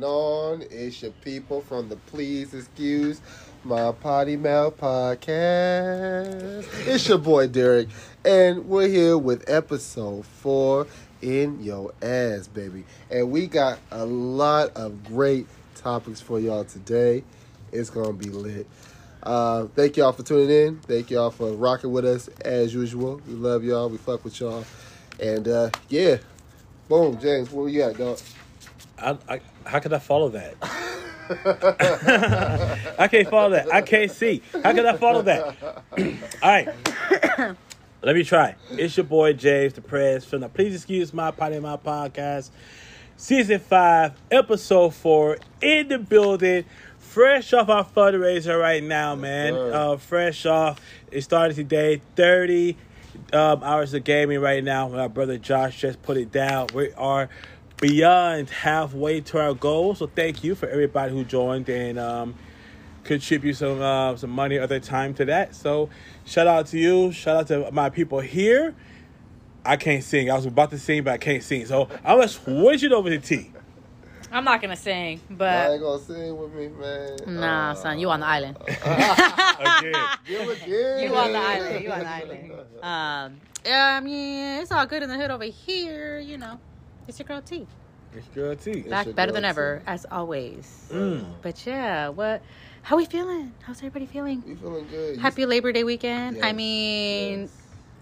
going on? It's your people from the Please Excuse My Potty Mouth podcast. It's your boy Derek, and we're here with episode four in your ass, baby. And we got a lot of great topics for y'all today. It's gonna be lit. Uh, thank y'all for tuning in. Thank y'all for rocking with us as usual. We love y'all. We fuck with y'all. And uh, yeah, boom, James, what you got, dog? I, I, how can I follow that? I can't follow that. I can't see. How can I follow that? All right. Let me try. It's your boy James the Press from the Please Excuse My Potty My Podcast. Season 5, Episode 4, in the building. Fresh off our fundraiser right now, man. sir. Uh, fresh off. It started today. 30 um, hours of gaming right now. My brother Josh just put it down. We are beyond halfway to our goal. So thank you for everybody who joined and um, contribute some uh, some money other time to that. So shout out to you. Shout out to my people here. I can't sing. I was about to sing, but I can't sing. So I'm gonna switch it over to T. I'm not gonna sing, Y'all but ain't gonna sing with me, man. nah, Uh, son, you on the island. Again. Give it, You on the island. You on the island. Um, yeah, I mean, it's all good in the hood over here. You know, it's your girl T. It's your girl T. Back better than T. ever, as always. Mm. But yeah, what? How we feeling? How's everybody feeling? You feeling good? You- Happy Labor Day weekend. I mean, yes.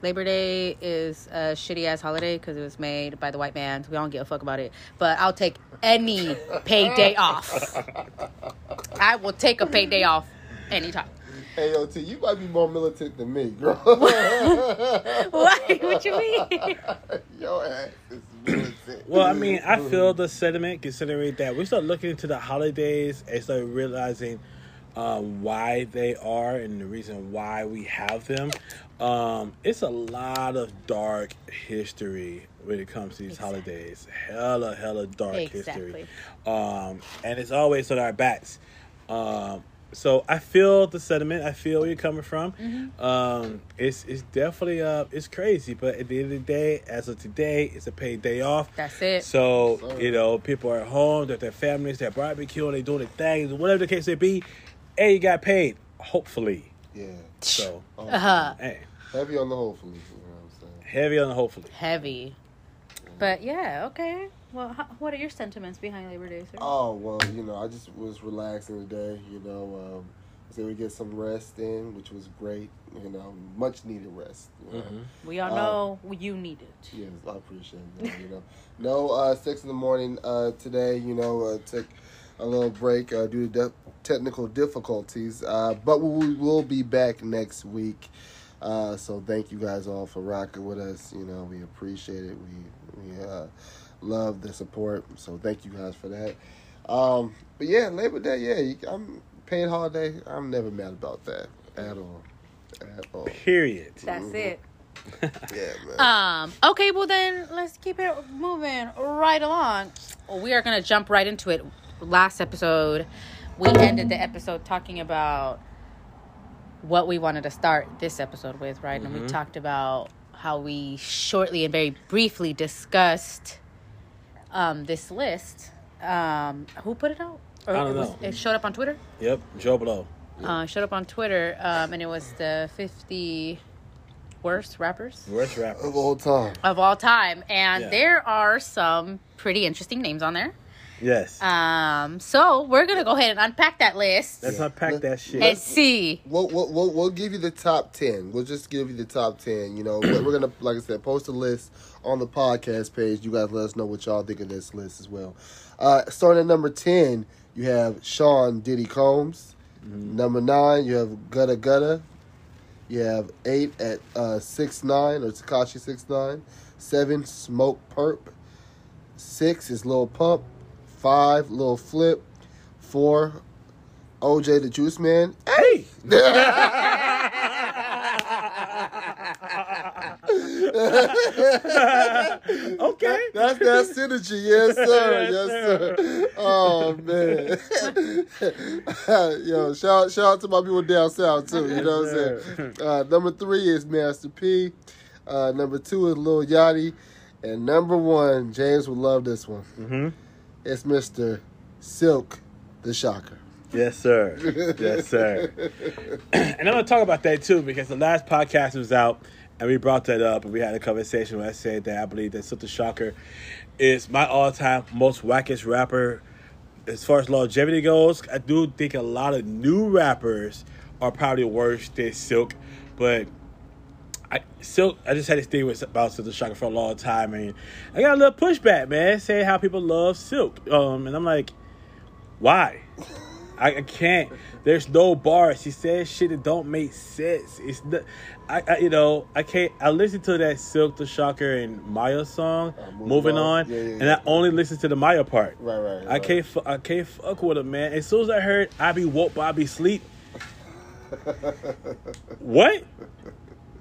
Labor Day is a shitty ass holiday because it was made by the white man. We don't give a fuck about it. But I'll take any paid day off. I will take a paid day off anytime. Hey, yo, T, you might be more militant than me, girl. What? What you mean? Your ass is. Well, I mean, I feel the sentiment considering that we start looking into the holidays and start realizing um, why they are and the reason why we have them. Um, it's a lot of dark history when it comes to these Exactly. holidays. Hella, hella dark history. Um, and it's always on our backs. Um, so I feel the sentiment. I feel where you're coming from. Mm-hmm. Um, it's it's definitely uh it's crazy, but at the end of the day, as of today, it's a paid day off. That's it. So Yes, you know, people are at home, they're at their families, they're barbecuing, they're doing their things, whatever the case may be. Hey, you got paid, hopefully. Yeah. So Oh, Uh-huh. hey, Heavy on the hopefully. You know what I'm saying? heavy on the hopefully. Heavy. But yeah, okay. Well, how, what are your sentiments behind Labor Day, sir? Oh well, you know, I just was relaxing today. You know, um, was able to get some rest in, which was great. You know, much needed rest. You know? Mhm. we all uh, know you need it. Yes, I appreciate that. You know, no uh, six in the morning uh, today. You know, uh, took a little break uh, due to de- technical difficulties, uh, but we will be back next week. Uh, so thank you guys all for rocking with us. You know, we appreciate it. We we uh, love the support. So thank you guys for that. Um, but yeah, Labor Day. Yeah, you, I'm paid holiday. I'm never mad about that at all. At all. Period. That's Mhm. it. Yeah, man. Um. Okay. Well, then let's keep it moving right along. We are gonna jump right into it. Last episode, we ended the episode talking about what we wanted to start this episode with, right? And we Mhm. talked about how we shortly and very briefly discussed um, this list. Um, who put it out? Or I don't it, was, know. it showed up on Twitter. Yep, Joe Blow. Uh, showed up on Twitter, um, and it was the fifty worst rappers Worst rappers of all time. of all time, and Yeah. there are some pretty interesting names on there. Yes. Um, so we're gonna go ahead and unpack that list Let's Yeah. unpack that shit. and shit. see. We'll, we'll, we'll, we'll give you the top 10. We'll just give you the top 10. You know, we're going to, like I said, post a list on the podcast page. You guys let us know what y'all think of this list as well. Uh, starting at number 10, you have Sean Diddy Combs. Number 9, you have Gutta Gutta. You have 8 at uh, 6 9 or Tekashi 6 9. 7, Smoke Perp. 6 is Lil Pump. 5, Lil Flip. 4, OJ the Juice Man. Hey. okay. That's that synergy, yes sir, Yes, sir. Oh man, yo, shout shout out to my people down south too. You know what I'm saying? Uh, number three is Master P. Uh, number two is Lil Yachty, and number one, James would love this one. Mm-hmm. It's Mister Silkk, the Shocker. Yes, sir. Yes, sir. and I'm gonna talk about that too because the last podcast was out and we brought that up and we had a conversation where I said that I believe that Silkk the Shocker is my all-time most wackest rapper. As far as longevity goes, I do think a lot of new rappers are probably worse than Silkk, but I Silkk, I just had this thing with about Silkk the Shocker for a long time, and I got a little pushback, man, saying how people love Silkk, um, and I'm like, why? I, I can't. There's no bars. He says shit that don't make sense. It's not, I, I you know I can't. I listened to that Silkk the Shocker and Mya song, Uh, Moving moving On. on, Yeah, yeah, and yeah. I only listened to the Mya part. Right, right, I right. can't. fu- I can't fuck with him, man. As soon as I heard I be woke, but I be sleep. what?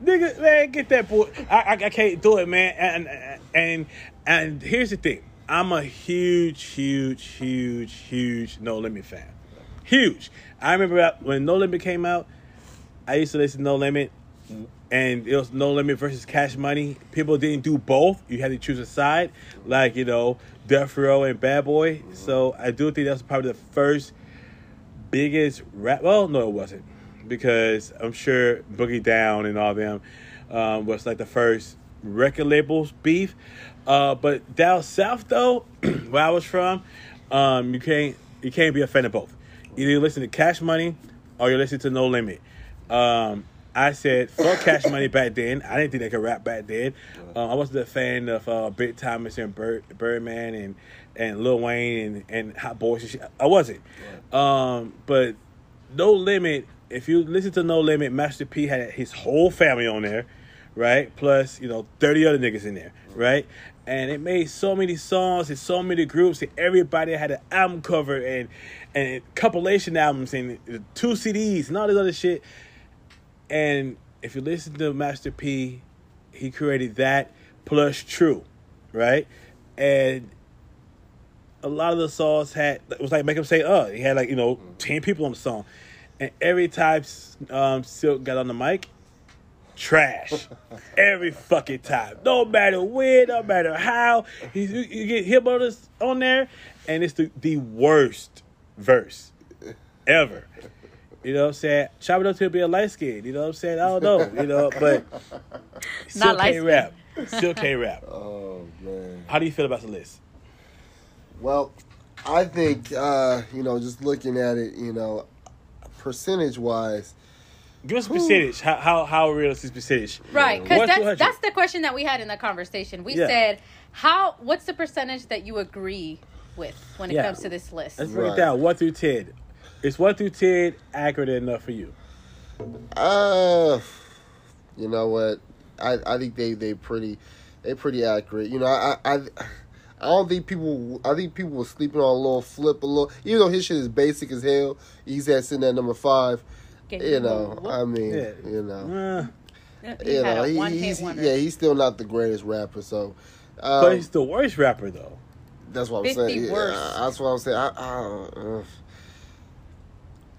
Nigga, man, get that boy. I, I, I can't do it, man. And and and here's the thing. I'm a huge, huge, huge, huge No Limit fan. Huge. I remember when No Limit came out. I used to listen to No Limit, and it was No Limit versus Cash Money. People didn't do both. You had to choose a side, like you know, Death Row and Bad Boy. So I do think that was probably the first biggest rap. Well, no, it wasn't because I'm sure Boogie Down and all them um, was like the first record labels beef. Uh, but down south though, where I was from, um, you can't you can't be a fan of both. Either you listen to Cash Money or you listen to No Limit. Um, I said fuck Cash Money back then. I didn't think they could rap back then. Um, I wasn't a fan of uh, Big Tymers and Bird, Birdman and and Lil Wayne and, and Hot Boys and shit. I wasn't. Um, but No Limit. If you listen to No Limit, Master P had his whole family on there, right? Plus, you know, thirty other niggas in there, right? And it made so many songs and so many groups, and everybody had an album cover and and compilation albums and two CDs and all this other shit. And if you listen to Master P, he created that plus TRU, right? And a lot of the songs had it was like make him say uh. He had like you know ten people on the song, and every time um, Silkk got on the mic, trash. every fucking time, no matter when, no matter how, he, you, you get him on this on there, and it's the the worst verse ever. You know what I'm saying? Chop it up to be a light skin. You know what I'm saying? I don't know. You know, but still Not light can't rap. Still can't rap. Oh man. How do you feel about the list? Well, I think uh, you know, just looking at it, you know, percentage wise, Give us a percentage. How how how real is this percentage? Right, because that's 100. that's the question that we had in the conversation. We Yeah. said, "How? What's the percentage that you agree with when it Yeah. comes to this list?" Let's break Right. it down. One through ten. Is one through ten accurate enough for you? uh, you know what? I I think they they pretty they pretty accurate. You know, I I. I don't think people. I think people were sleeping on a Lil Flip a little. Even though his shit is basic as hell, he's at sitting at number five. Get You you know, I mean, Yeah. you know, Uh, He you know, he, he's wonder. yeah, he's still not the greatest rapper. So, um, but he's the worst rapper though. That's what I'm 50 saying. Yeah, that's what I'm saying. I, I, uh,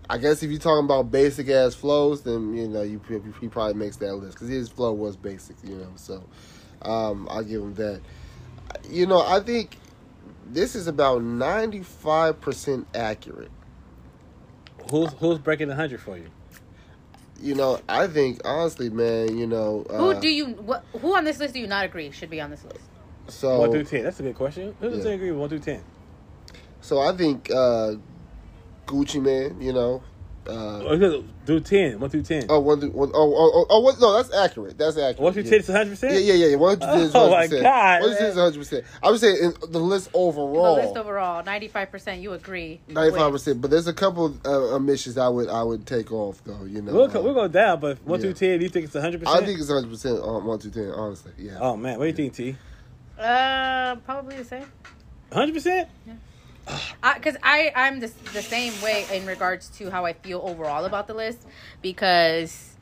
I guess if you're talking about basic ass flows, then you know you he probably makes that list because his flow was basic. You know, so um, I'll give him that. You know, I think this is about 95 percent accurate. Who's who's breaking the hundred for you? You know, I think honestly, man. You know, uh, Who do you? What, who on this list do you not agree should be on this list? so One through ten. That's a good question. Who does Yeah. agree with one through ten? so I think uh, Gucci Mane. You know. Uh, Oh, Do ten. One through ten. Oh, one, through- one, oh, oh, oh, oh, what? No, that's accurate. That's accurate. One through ten is hundred percent. Yeah, yeah, yeah. yeah. One through ten is 100%. Oh, my 100%. God, One through ten is hundred percent. I would say in the list overall, The list overall, ninety-five percent. You agree? ninety-five with. percent. But there's a couple uh, omissions I would I would take off though. You know, We'll go, Um, we'll go down, but one yeah. through ten, do you think it's hundred percent? I think it's hundred percent on one through ten. Honestly, yeah. Oh man, what do you think, T? Uh, probably the same. Hundred percent. Because I, I'm the, the same way in regards to how I feel overall about the list because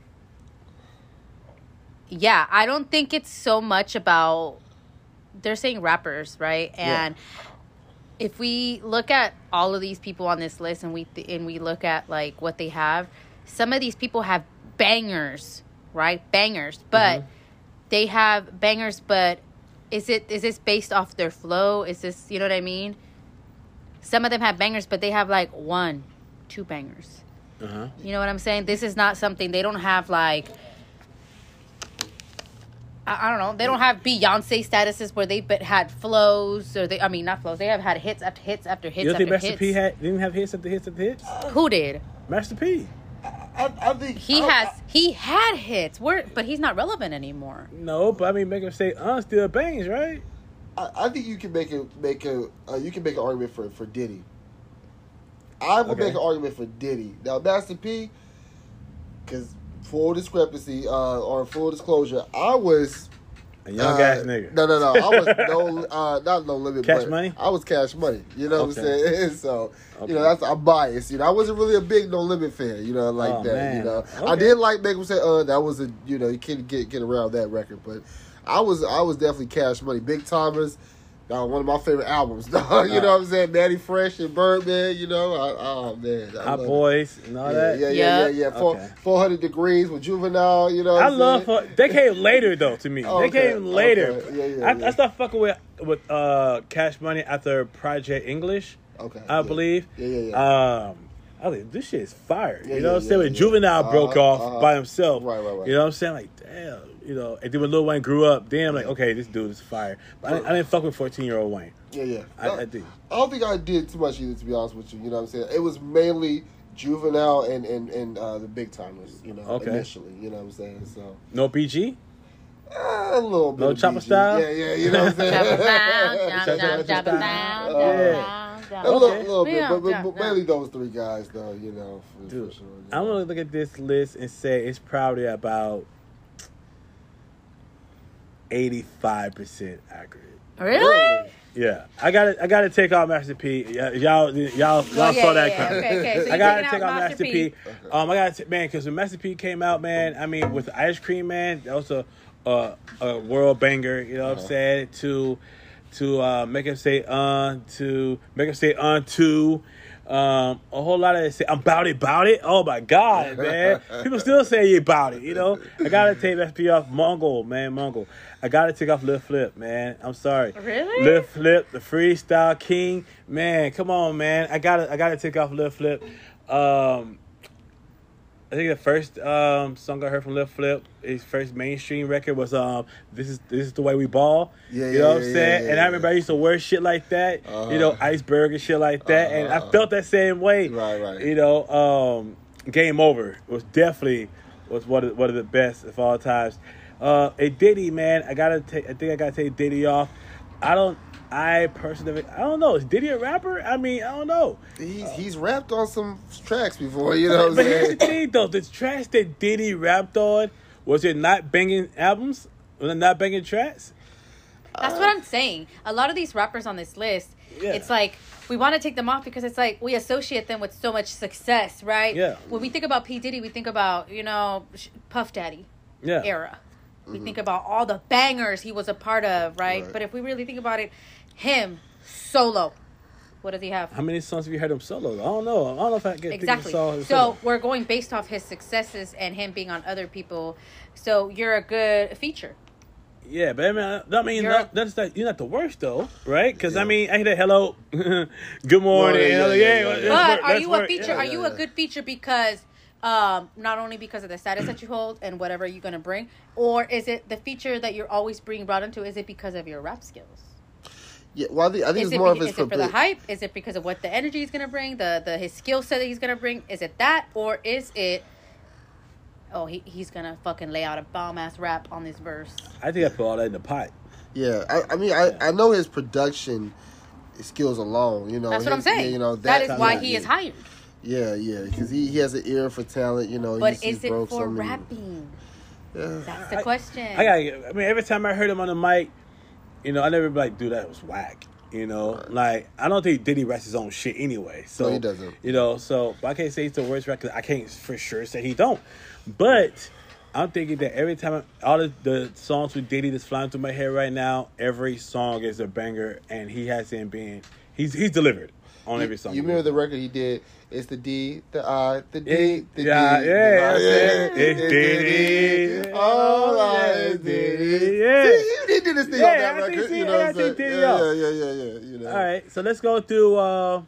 yeah I don't think it's so much about they're saying rappers right? And if we look at all of these people on this list and we th- and we look at like what they have some of these people have bangers right? Bangers mm-hmm. but they have bangers but is it is this based off their flow? Is this you know what I mean some of them have bangers, but they have like one, two bangers. Uh huh. You know what I'm saying? This is not something they don't have like. I, I don't know. They don't have Beyonce statuses where they've been, had flows or they. I mean, not flows. They have had hits after hits after hits You don't think Master hits. P had didn't have hits after hits after hits? Who did? Master P. I, I think He I- has. He had hits. Where, but he's not relevant anymore. No, but I mean, make him say uh still bangs, right? I, I think you can make a make a uh, you can make an argument for for Diddy. I would Okay. make an argument for Diddy. Now Master P, because full discrepancy uh, or full disclosure, I was A young uh, ass nigga. No, no, no. I was no, uh, not no limit. Cash Money? I was cash money. You know what I'm saying? so Okay. you know that's I'm biased. You know I wasn't really a big no limit fan. You know like Oh, that. man. You know I did like make him say uh that was a you know you can't get get around that record, but I was I was definitely cash money. Big Tymers. Uh, one of my favorite albums, dog. You know what I'm saying? Mannie Fresh and Birdman, you know? I, oh, man. I Hot love it. boys and all Yeah, that. yeah, yeah, yeah, Yeah. yeah. Four, Okay. 400 degrees with Juvenile, you know I love they came later though to me. Oh, they okay, came later. okay. Yeah, yeah, I, yeah. I started fucking with with uh Cash Money after Project English, Okay. I yeah. believe. Yeah, yeah, yeah. Um, I was like, this shit is fire. Yeah, you yeah, know what I'm saying? When yeah. Juvenile broke Uh-huh, off uh-huh. by himself. Right, right, right. You know what I'm saying? Like, damn. You know, and then when Lil Wayne grew up, then I'm like, okay, this dude is fire. But I, didn't- I didn't fuck with 14 year old Wayne. Yeah, yeah. I, I did. I don't think I did too much either, to be honest with you. You know what I'm saying? It was mainly Juvenile and and, and uh, the Big Tymers, you know, Okay. initially. You know what I'm saying? So No BG? uh, a little bit. No of chopper BG. style? Yeah, yeah. You know what I'm Jump saying? jump around, jump A little, Okay. little bit, but, but, but mainly those three guys, though. You know, for, Dude, for sure. I'm gonna look at this list and say it's probably about 85% accurate. Really? Yeah, I got to I got to take out Master P. Y'all, y'all, y'all Oh, yeah, saw that yeah, coming. Okay, okay. So I gotta take out out Master P. Um, I gotta man, because when Master P came out, man, I mean, with Ice Cream Man, that was a a, a world banger. You know what I'm Uh-huh. saying? To to uh, make him say uh to make him say uh to. Um, a whole lot of they say I'm about it, about it. Oh my god, man! People still say you about it. You know, I gotta take Master P off Mongol, man, Mongol. I gotta take off Lil Flip, man. I'm sorry. Really? Lil Flip, the freestyle king, man. Come on, man. I gotta, I gotta take off Lil Flip. Um, I think the first um song I heard from Lil Flip, his first mainstream record was um, "This is This is the Way We Ball." Yeah, you yeah, know what I'm yeah, saying? yeah, and I yeah. remember I used to wear shit like that. Uh-huh. You know, iceberg and shit like that, and I Uh-huh. felt that same way. Right, right. You know, um, Game Over was definitely was one of one of the best of all times. Uh, a Diddy man, I gotta take. I think I gotta take Diddy off. I don't. I personally, I don't know. Is Diddy a rapper? I mean, I don't know. He's he's rapped on some tracks before, you know what I'm but here's the thing, though: the tracks that Diddy rapped on was it not banging albums? Was it not banging tracks? That's what I'm saying. A lot of these rappers on this list, Yeah. it's like we want to take them off because it's like we associate them with so much success, right? Yeah. When we think about P Diddy, we think about you know Puff Daddy Yeah. era. We mm-hmm. think about all the bangers he was a part of, right? Right. But if we really think about it, him solo, what does he have? How many songs have you heard him solo? I don't know. I don't know if I can Exactly. think of a song. So we're going based off his successes and him being on other people. So you're a good feature. Yeah, but I mean, I I mean, You're- not, that's not, you're not the worst though, right? Because I mean, I hear that hello, good morning, yeah, and I'm like, yeah, yeah, yeah, yeah. But are you a work. feature? Yeah. Are you a yeah. good feature because um, not only because of the status that you hold and whatever you're gonna bring, or is it the feature that you're always being brought into? Is it because of your rap skills? Yeah, well, I think, I think Is it's it, more be- of his is it for the public- hype? Is it because of what the energy he's gonna bring, the the his skill set that he's gonna bring? Is it that, or is it? Oh, he, he's gonna fucking lay out a bomb ass rap on this verse. I think I put all that in the pot. Yeah, I, I mean, I, I know his production skills alone. You know, That's what I'm saying. you know, that is why he is hired. Yeah, yeah, because he, he has an ear for talent. You know, But he's, he's is it broke for so many- rapping? Yeah. That's the I- question. I got. I mean, every time I heard him on the mic, you know, I never be like, dude, that was whack. You know, Right. like I don't think Diddy writes his own shit anyway. So No, he doesn't. You know, so but I can't say he's the worst record. I can't for sure say he don't. But I'm thinking that every time I, all the, the songs with Diddy that's flying through my head right now, every song is a banger, and he hasn't been. He's he's delivered. On every song. You remember the record he did? It's the D, the I, the D, Yeah, the yeah, D. yeah, the I, yeah. It's the D. All I Yeah, is D. yeah. See, he did this thing Yeah, on that I think record. see, You know what I'm saying? Yeah, yeah. yeah, yeah, yeah, yeah. You know. All right, so let's go through. Uh,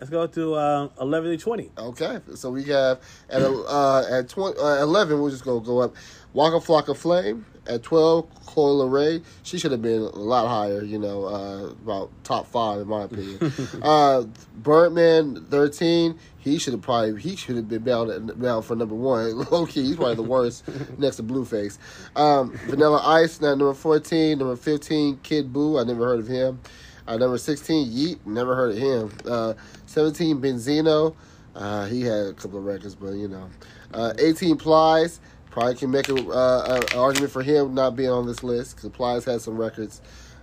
let's go to uh, eleven to twenty. Okay, so we have at uh, at 20, uh, eleven. We're just gonna go up. Waka Flocka Flame at twelve. Coi Leray. She should have been a lot higher. You know, uh, about top five in my opinion. uh, Birdman thirteen. He should have probably he should have been bound bound for number one. Low key, he's probably the worst next to Blueface. Um, Vanilla Ice now number fourteen. Number fifteen, Kid Buu. I never heard of him. Uh, number 16, Yeat, never heard of him. Uh, 17, Benzino. Uh, he had a couple of records, but you know. Uh, 18, Plies. Probably can make a, uh, an argument for him not being on this list because Plies had some records.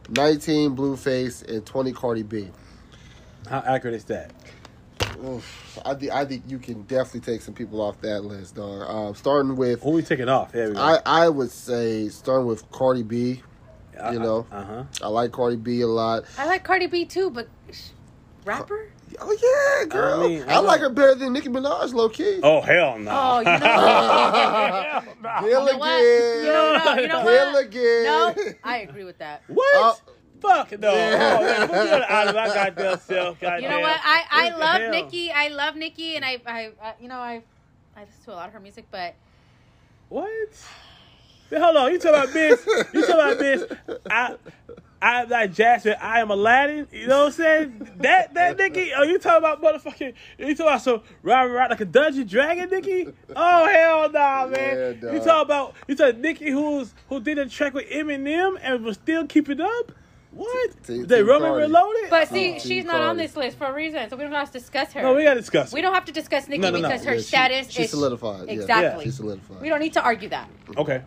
19, Blueface, and 20, Cardi B. How accurate is that? Oof, I, thi- I think you can definitely take some people off that list, dog. Uh, starting with, Who we taking off? There we go. I, I would say, starting with Cardi B. you know. Uh huh. I like Cardi B a lot. I like Cardi B too, but rapper? Oh yeah, girl. I, mean, I like her better than Nicki Minaj, low key. Oh hell no. Oh, you know, Hell no. Deal you know what? You know, no, you what? again. No, I agree with that. What? Oh. Fuck no. Yeah. Oh, man, put me on the island. I goddamn self. Goddamn. You know what? I, I What love hell? Nicki. I love Nicki, and I, I, I you know, I, I listen to a lot of her music, but What? Hold on. You talking about bitch? You talking about bitch? I, I'm like Jasmine. I am Aladdin. You know what I'm saying? That that Nicki. Oh, you talking about motherfucking? You talking about some ride ride like a dungeon dragon, Nicki? Oh hell nah, man. Yeah, you dog. talking about? You talking Nicki who's who did a track with Eminem and was still keeping up? What? Team- they Team Roman reloaded? but see, Oh, she's not on this list for a reason, so we don't have to discuss her. no, we gotta discuss. It. We don't have to discuss Nicki No, no, no. because her Yeah, status she is solidified, yeah. Exactly. She solidified. We don't need to argue that. Okay.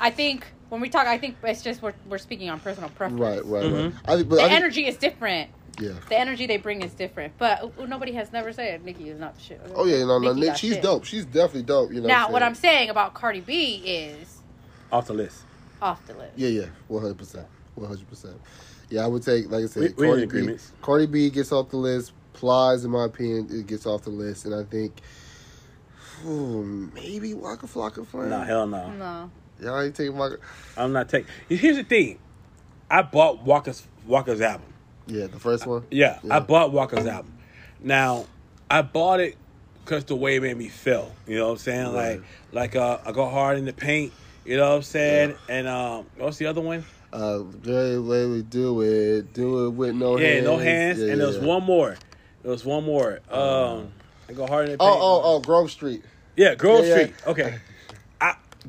I think when we talk, I think it's just we're, we're speaking on personal preference. Right, right, right. Mhm. I think, but The I think, energy is different. Yeah. The energy they bring is different. But uh, nobody has never said Nicki is not the shit. Oh yeah, no, no, Nicki she's shit. dope. She's definitely dope. You know. Now, what saying? I'm saying about Cardi B is Off the list. off the list. Yeah, yeah, one hundred percent, one hundred percent. Yeah, I would take, like I said, We- we Cardi B. Cardi B gets off the list. Plies, in my opinion, it gets off the list, and I think, ooh, maybe Waka Flocka Flame. No, hell no. No. Y'all ain't taking Waka. I'm not taking. Here's the thing. I bought Waka's Waka's album. Yeah, the first one. Yeah, Yeah. I bought Waka's album. Now, I bought it because the way it made me feel. You know what I'm saying? Right. Like, like uh, I go hard in the paint. You know what I'm saying? And um, what's the other one? Uh, way we do it. Do it with no yeah, hands. no hands. Yeah, and there was one more. There was one more. Um, I go hard in the paint. Oh, oh, oh, Grove Street. Yeah, Grove Yeah, yeah. Street. Okay.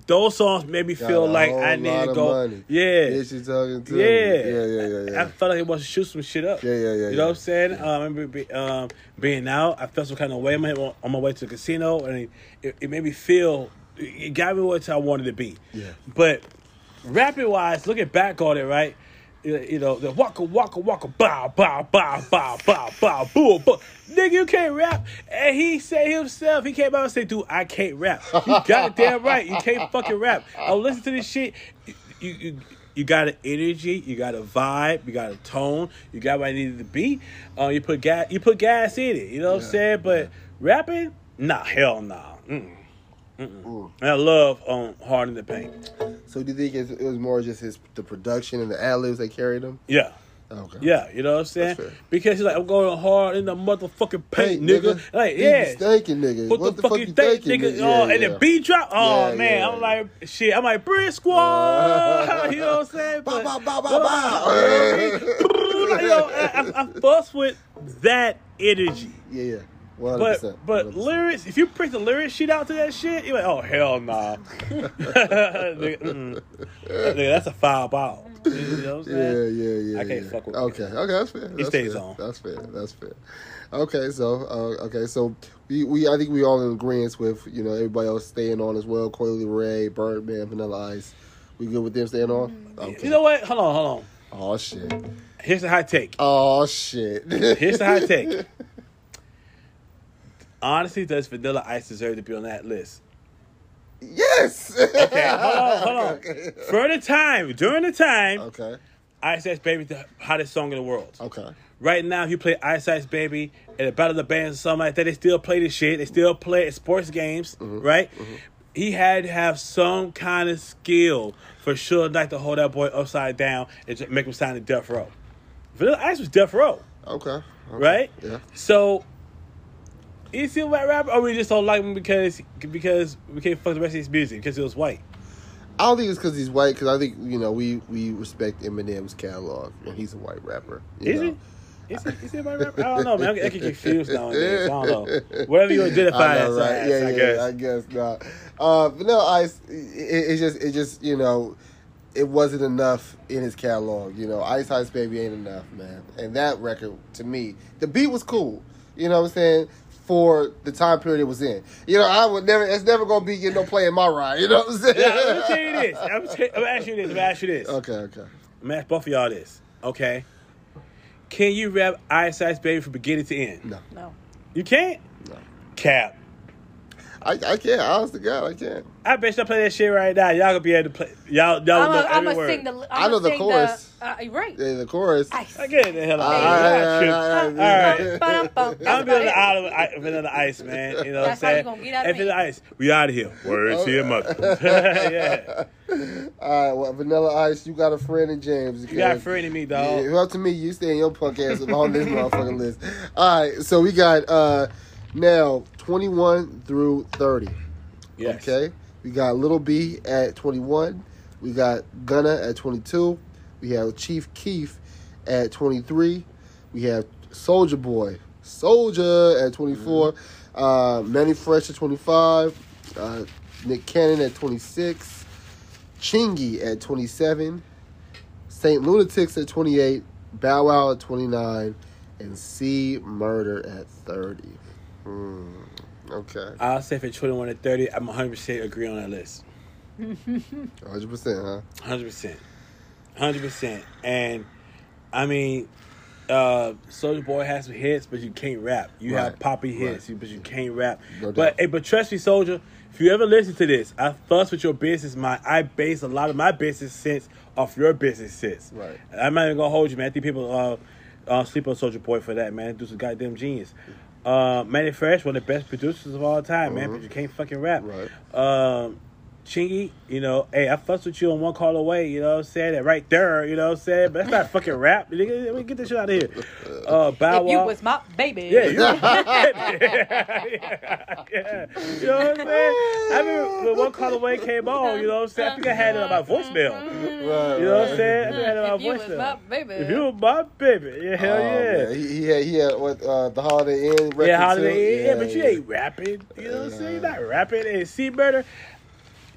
I, those songs made me feel like I need to go. money. Yeah. Bitch, you talking to Yeah. Yeah, yeah, yeah, yeah. I felt like it was to shoot some shit up. Yeah, yeah, yeah, You know yeah. what I'm saying? Um, I remember be, um, being out. I felt some kind of way on my, on my way to the casino, and it, it, it made me feel. It got me what I wanted to be. Yeah. But rapping wise, looking back on it, right? You know, the waka waka waka bow bow bow bow bow bow boo boo. Nigga, you can't rap. And he said himself, he came out and said, dude, I can't rap. You got it damn right. You can't fucking rap. I listen to this shit. You, you, you, you got an energy, you got a vibe, you got a tone, you got what I needed to be. Uh, you put gas, you put gas in it. You know what I'm saying? But rapping, nah, hell nah. Mm. Mm-mm. I love um, Hard in the Paint. So do you think it was more just his the production and the ad libs that carried him? Yeah. Okay. Yeah, you know what I'm saying? Because he's like, I'm going hard in the motherfucking paint, Paint, nigga. nigga. Like, He yeah. be thinking, nigga. What, the, fuck, you think, nigga? Yeah, oh, and yeah. the beat drop. Oh Yeah, man, yeah. I'm like, shit. I'm like, Brick Squad. you know what I'm saying? Bow, But- bow, bow, bow, bow. Like, yo, I, I, I fuss with that energy. Yeah, yeah. One hundred But percent. but lyrics, if you print the lyrics sheet out to that shit, you're like, oh hell nah, nigga. Nigga, that's a foul ball. You know what I'm Yeah, saying? yeah, yeah. I can't yeah. fuck with Okay, okay, that's fair. That's stays fair. on. That's fair. That's fair. Okay, so uh, okay, so we, we I think we all in agreement with you know everybody else staying on as well. Coi Leray, Birdman, Vanilla Ice. We good with them staying on? Okay. You know what? Hold on, hold on. Oh shit. Here's the high take. Oh shit. Here's the high take. Honestly, does Vanilla Ice deserve to be on that list? yes. Okay, hold on, hold on. Okay. For the time, during the time, Okay. Ice Ice Baby the hottest song in the world. Okay. right now, if you play Ice Ice Baby and the Battle of the Bands or something like that, they still play this shit. They still play at sports games, mm-hmm. right? Mm-hmm. He had to have some kind of skill for sure Knight to hold that boy upside down and just make him sign to Death Row. Vanilla Ice was Death Row, Okay. okay. right? Yeah. So, is he a white rapper, or we just don't like him because because we can't fuck the rest of his music because he was white? I don't think it's because he's white. Because I think you know we we respect Eminem's catalog, and he's a white rapper. Is know. he? Is he, is he a white rapper? I don't know, man. I, I get confused nowadays. I don't know. Whatever you identify know, as, right? as, Yeah, I yeah, guess. I guess not. Uh, Vanilla Ice, it, it just, it just, you know, it wasn't enough in his catalog. You know, Ice Ice Baby ain't enough, man. And that record, to me, the beat was cool. You know what I'm saying? For the time period it was in. You know, I would never. It's never gonna be you know play in my ride. You know what I'm saying? Yeah, let me tell you this. I'm gonna, tell- I'm gonna ask you this. I'm gonna ask you this. Okay, okay. I'm gonna ask both of y'all this. Okay. Can you rap Ice Ice Baby from beginning to end? No, No. You can't? no. Cap. I, I can't. Honest to God, I can't. I bet you I play that shit right now. Y'all gonna be able to play. Y'all, y'all I'm know gonna every word. sing the. I I'ma know the sing chorus. Uh, you're right. Yeah, the chorus. Ice. I get the hell All out of here. all right, all right, All right. I'm That's gonna be on the it. island with I- Vanilla Ice, man. You know what I'm you saying? gonna get out of Hey. Vanilla Ice, we out of here. Word to your mother. yeah. All right, well, Vanilla Ice, you got a friend in James. You got a friend in me, dog. Yeah, up to me, you stay in your punk ass on this motherfucking list. All right, so we got uh now 21 through 30. Yes. Okay, we got Little B at 21. We got Gunna at 22. We have Chief Keef at 23. We have Soulja Boy, Soulja at 24. Uh, Mannie Fresh at 25. Uh, Nick Cannon at 26. Chingy at 27. Saint Lunatics at 28. Bow Wow at 29. And C Murder at 30. Hmm. Okay. I'll say for 21 to 30, I'm 100% agree on that list. 100%, huh? 100%. 100%. And, I mean, uh, Soulja Boy has some hits, but you can't rap. You have poppy hits, but you can't rap. No but, hey, but trust me, Soulja, if you ever listen to this, I fuss with your business mind. I base a lot of my business sense off your business sense. Right. And I'm not even gonna hold you, man. I think people uh, uh sleep on Soulja Boy for that, man. Dude's a goddamn genius. Uh, Mannie Fresh, one of the best producers of all time, man. But you can't fucking rap. Right. Um, Chingy, you know, hey, I fuss with you on one call away, you know what I'm saying? That right there, you know what I'm saying? But that's not fucking rap. Nigga, Let me get this shit out of here. Uh, Bow If you was my baby. Yeah, you yeah, yeah. You know what I'm saying? I remember when one call away came on, you know what I'm saying? I think I had it on my voicemail. Right, You know what I'm right. saying? I think I had it on If my you was voicemail. my baby. If you was my baby, yeah, hell Oh, yeah. man. He, he had he had what uh, the Holiday Inn record Yeah, too? holiday. Yeah, but you ain't rapping. You know what I'm saying? You're not rapping. And C better,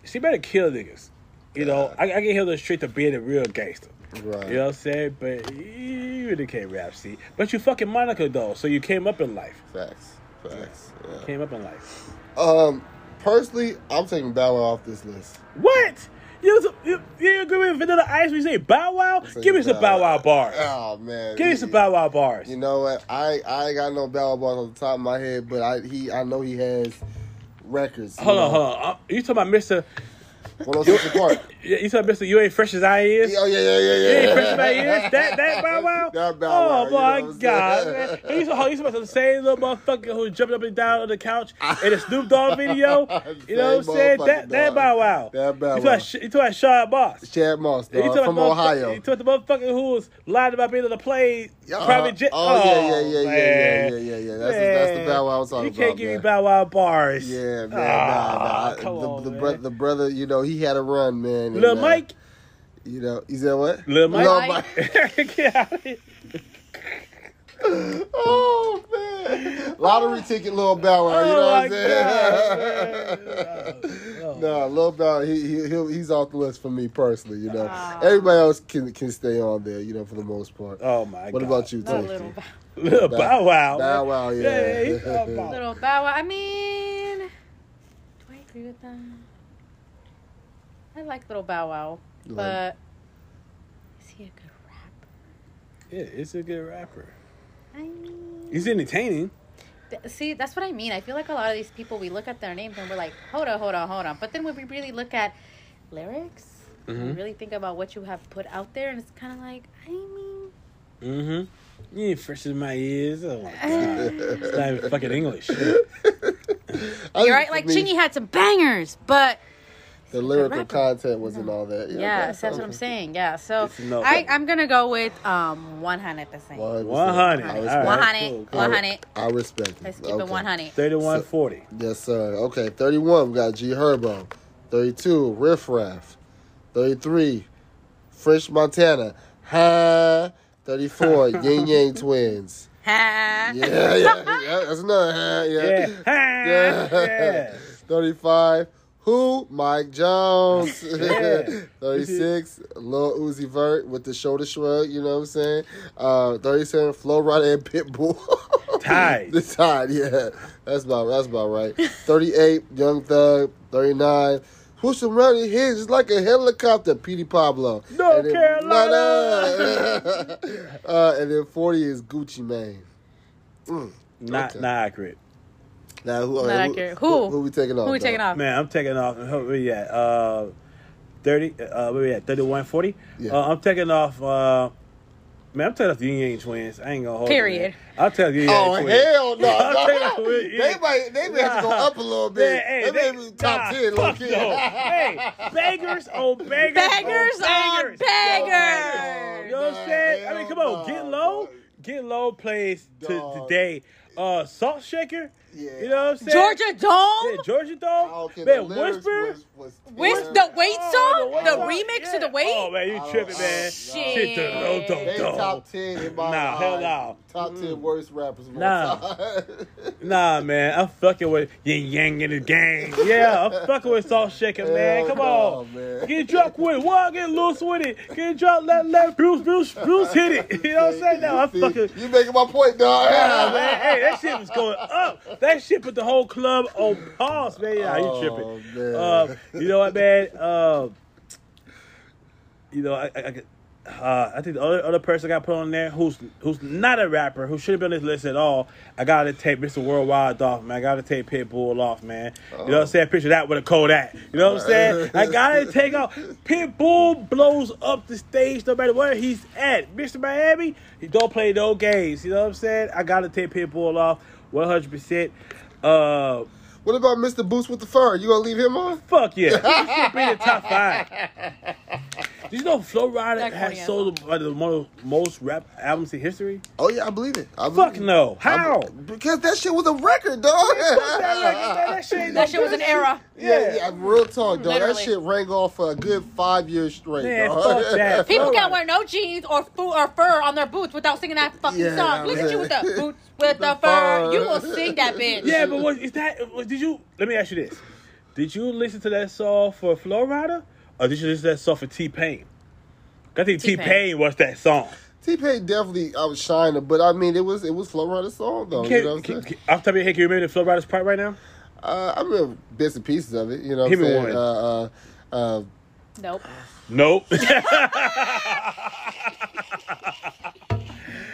C better kill niggas. You know, I, I can hear the straight to being a real gangster. Right. You know what I'm saying? But you really can't rap, C. But you fucking Monica though, so you came up in life. Facts. Facts. Yeah. Came up in life. Um, personally, I'm taking Bow Wow off this list. What? You, you, you agree with Vanilla Ice when you say Bow Wow? Give me some Bow Wow bars. Oh man. Give me some Bow Wow bars. You know what? I I ain't got no Bow Wow bars on the top of my head, but I he I know he has records. Hold on, know. hold on. You talking about Mr. 106 Park. You about Mr. You ain't fresh as I is? Oh yeah, yeah, yeah, You yeah. ain't fresh as I is? That, that Bow Wow? That Bow Wow, Oh, you know my God, man. He used to, he used to the same little motherfucker who was jumping up and down on the couch in a Snoop Dogg video. You know what I'm saying? That, that. Bow Wow. That Bow You Wow. about- You talking about Sean Boss. Shad Moss, You dog, from about the motherfucker- Ohio. You talking about the motherfucker who was lying about being on the plane, Uh, private jet? Oh, yeah, yeah, yeah, yeah, man. yeah, yeah, yeah, yeah. That's, the, that's the Bow Wow I'm talking about. You can't give me. Bow Wow bars. Yeah, man. Ah, nah, nah. come the, on, the, man. bro- the brother, you know, he had a run, man. and, Lil uh, Mike? You know, he said what? Little Mike? Lil Mike. Mike. Get out of here. oh man, lottery ticket, Lil Bow Wow. You know Oh, what I'm saying? God, man. no, Lil Bow, he, he he'll, he's off the list for me personally. You know, Ah. everybody else can can stay on there. You know, for the most part. Oh, my God. what about you, No, Tasty? little, bow, Lil Bow Wow. Bow Wow, yeah. he's Bow Wow. little bow wow. I mean, do I agree with that? I like little bow wow, like- but is he a good rapper? Yeah, it's a good rapper. I mean, He's entertaining. Th- See, that's what I mean. I feel like a lot of these people, we look at their names and we're like, hold on, hold on, hold on. But then when we really look at lyrics, we Mhm. really think about what you have put out there, and it's kind of like, I mean, Mm-hmm. You ain't fresh in my ears. Oh my god. it's not even fucking English. I You're right. Like me, Chingy had some bangers, but the lyrical rapper. content wasn't all that. yeah, okay, that's what I'm saying. Yeah, so no- I I'm gonna go with um 100. percent 100. 100. I All respect, right, 100. cool, cool. 100. I respect it. Let's keep Okay. it 100. 3140. Yes, sir. Okay, 31, we got G Herbo. 32, Riff Raff. 33, French Montana. Ha. 34, Ying Yang Twins. Ha. Yeah, yeah, yeah. That's another ha. Yeah. Yeah. yeah. Yeah. 35, Who? Mike Jones. 36, Lil Uzi Vert with the shoulder shrug, you know what I'm saying? Uh, 37, Flo Rida and Pitbull. Tied. the tide, yeah. That's about that's about right. 38, Young Thug. 39, Push around head just like a helicopter, Petey Pablo. North And then- Carolina. uh, and then 40 is Gucci Mane. Mm. Not Okay. not accurate. Now, who, Not accurate. Who? Who, we taking off? Who we dog? taking off? Man, I'm taking off. Where we at? Uh, 30. Uh, where we at? 3140. Yeah. Uh, I'm taking off. Uh, man, I'm taking off the Ying Yang Twins. I ain't gonna hold. it, Period. man. I'll tell you. Ying Yang Oh Twins. hell no! I'll no. it with you. They might they may have to go up a little bit. Man, hey, they, may be top nah, ten, low fuck key. no. hey, bangers on bangers. Bangers on on bangers. You know what I'm saying? I mean, come on, get low. Get low plays to today. Uh, Salt Shaker. Yeah. You know what I'm saying? Georgia Dome Yeah, Georgia I Dome. don't man, the Whisper. was- was With the Wait Oh, song, the, Wait remix yeah. to the Wait. Oh man, you I tripping, don't- man. Shit. Shit, the low They dome top ten in my Nah, hell eyes. no. Top ten mm. worst rappers of Nah. all time. Nah, man, I'm fucking with Ying Yang in the gang. Yeah, I'm fucking with Salt Shaker, man. Come no, on, man. get drunk with it. What? Get loose with it. Get drunk. Let let Bruce Bruce Bruce hit it. You know what I'm saying? Now, I'm fucking. You making my point, dog. Nah, man. Hey, that shit was going up. That shit put the whole club on pause, man. Yeah, you Oh, tripping? man. Uh, you know what, man? Uh, you know, I, I, uh, I think the other, other person I got put on there who's who's not a rapper, who should have been on this list at all. I gotta take Mr. Worldwide off, man. I gotta take Pitbull off, man. You know what I'm saying? Picture that with a Kodak. You know what I'm saying? I gotta take off. Pitbull blows up the stage no matter where he's at. Mr. Miami, he don't play no games. You know what I'm saying? I gotta take Pitbull off 100%. Uh, What about Mr. Boost with the fur? You gonna leave him on? Fuck yeah. He should be in the top five. Did you know Flo Rida That has corny sold one of the mo- most rap albums in history? Oh yeah, I believe it. I believe Fuck it. no. I How? be- because that shit was a record, dog. Fuck that record. That shit no That shit was an good era. Yeah, yeah, real talk, dog. Literally. That shit rang off for a good five years straight, Man, dog. fuck that. People Flow can't wear no jeans or foo or fur on their boots without singing that fucking Yeah, song. Look at you with the boots with the, The fur. fur. You will sing that bitch. Yeah, but what is that? was- Did you? Let me ask you this: Did you listen to that song for Flo Rida, or did you listen to that song for T Pain? I think T T-Pain. Pain was that song. T Pain definitely I was shining, but I mean it was it was Flo Rida's song though. Can, you know what I'm can, saying? can, off the top of your head, can you remember the Flo Rida's part right now? Uh, I remember bits and pieces of it. You know what Give I'm me saying? one. Uh, uh, uh, Nope.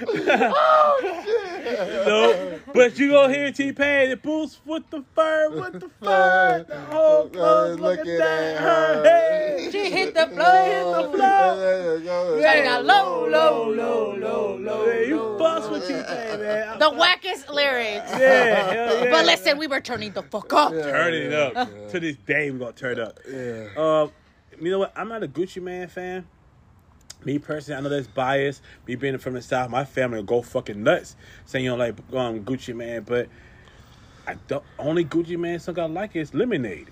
Nope. nope. But you gonna hear T Pain, the boots with the fur, with the fur, the whole Uh, club looking looking at at her. her. Hey. She hit the floor. hit the floor. Shawty got low, low, low, low, low. Yeah, you bust with T Pain, man. The wackest lyrics. Yeah, hell yeah. But listen, we were turning the fuck up. turning it up. To this day, we're gonna turn up. Yeah. Uh, you know what? I'm not a Gucci Mane fan. Me personally, I know that's biased. Me being from the South, my family will go fucking nuts saying you don't like um, Gucci Mane, but I don't. Only Gucci Mane song I like is Lemonade.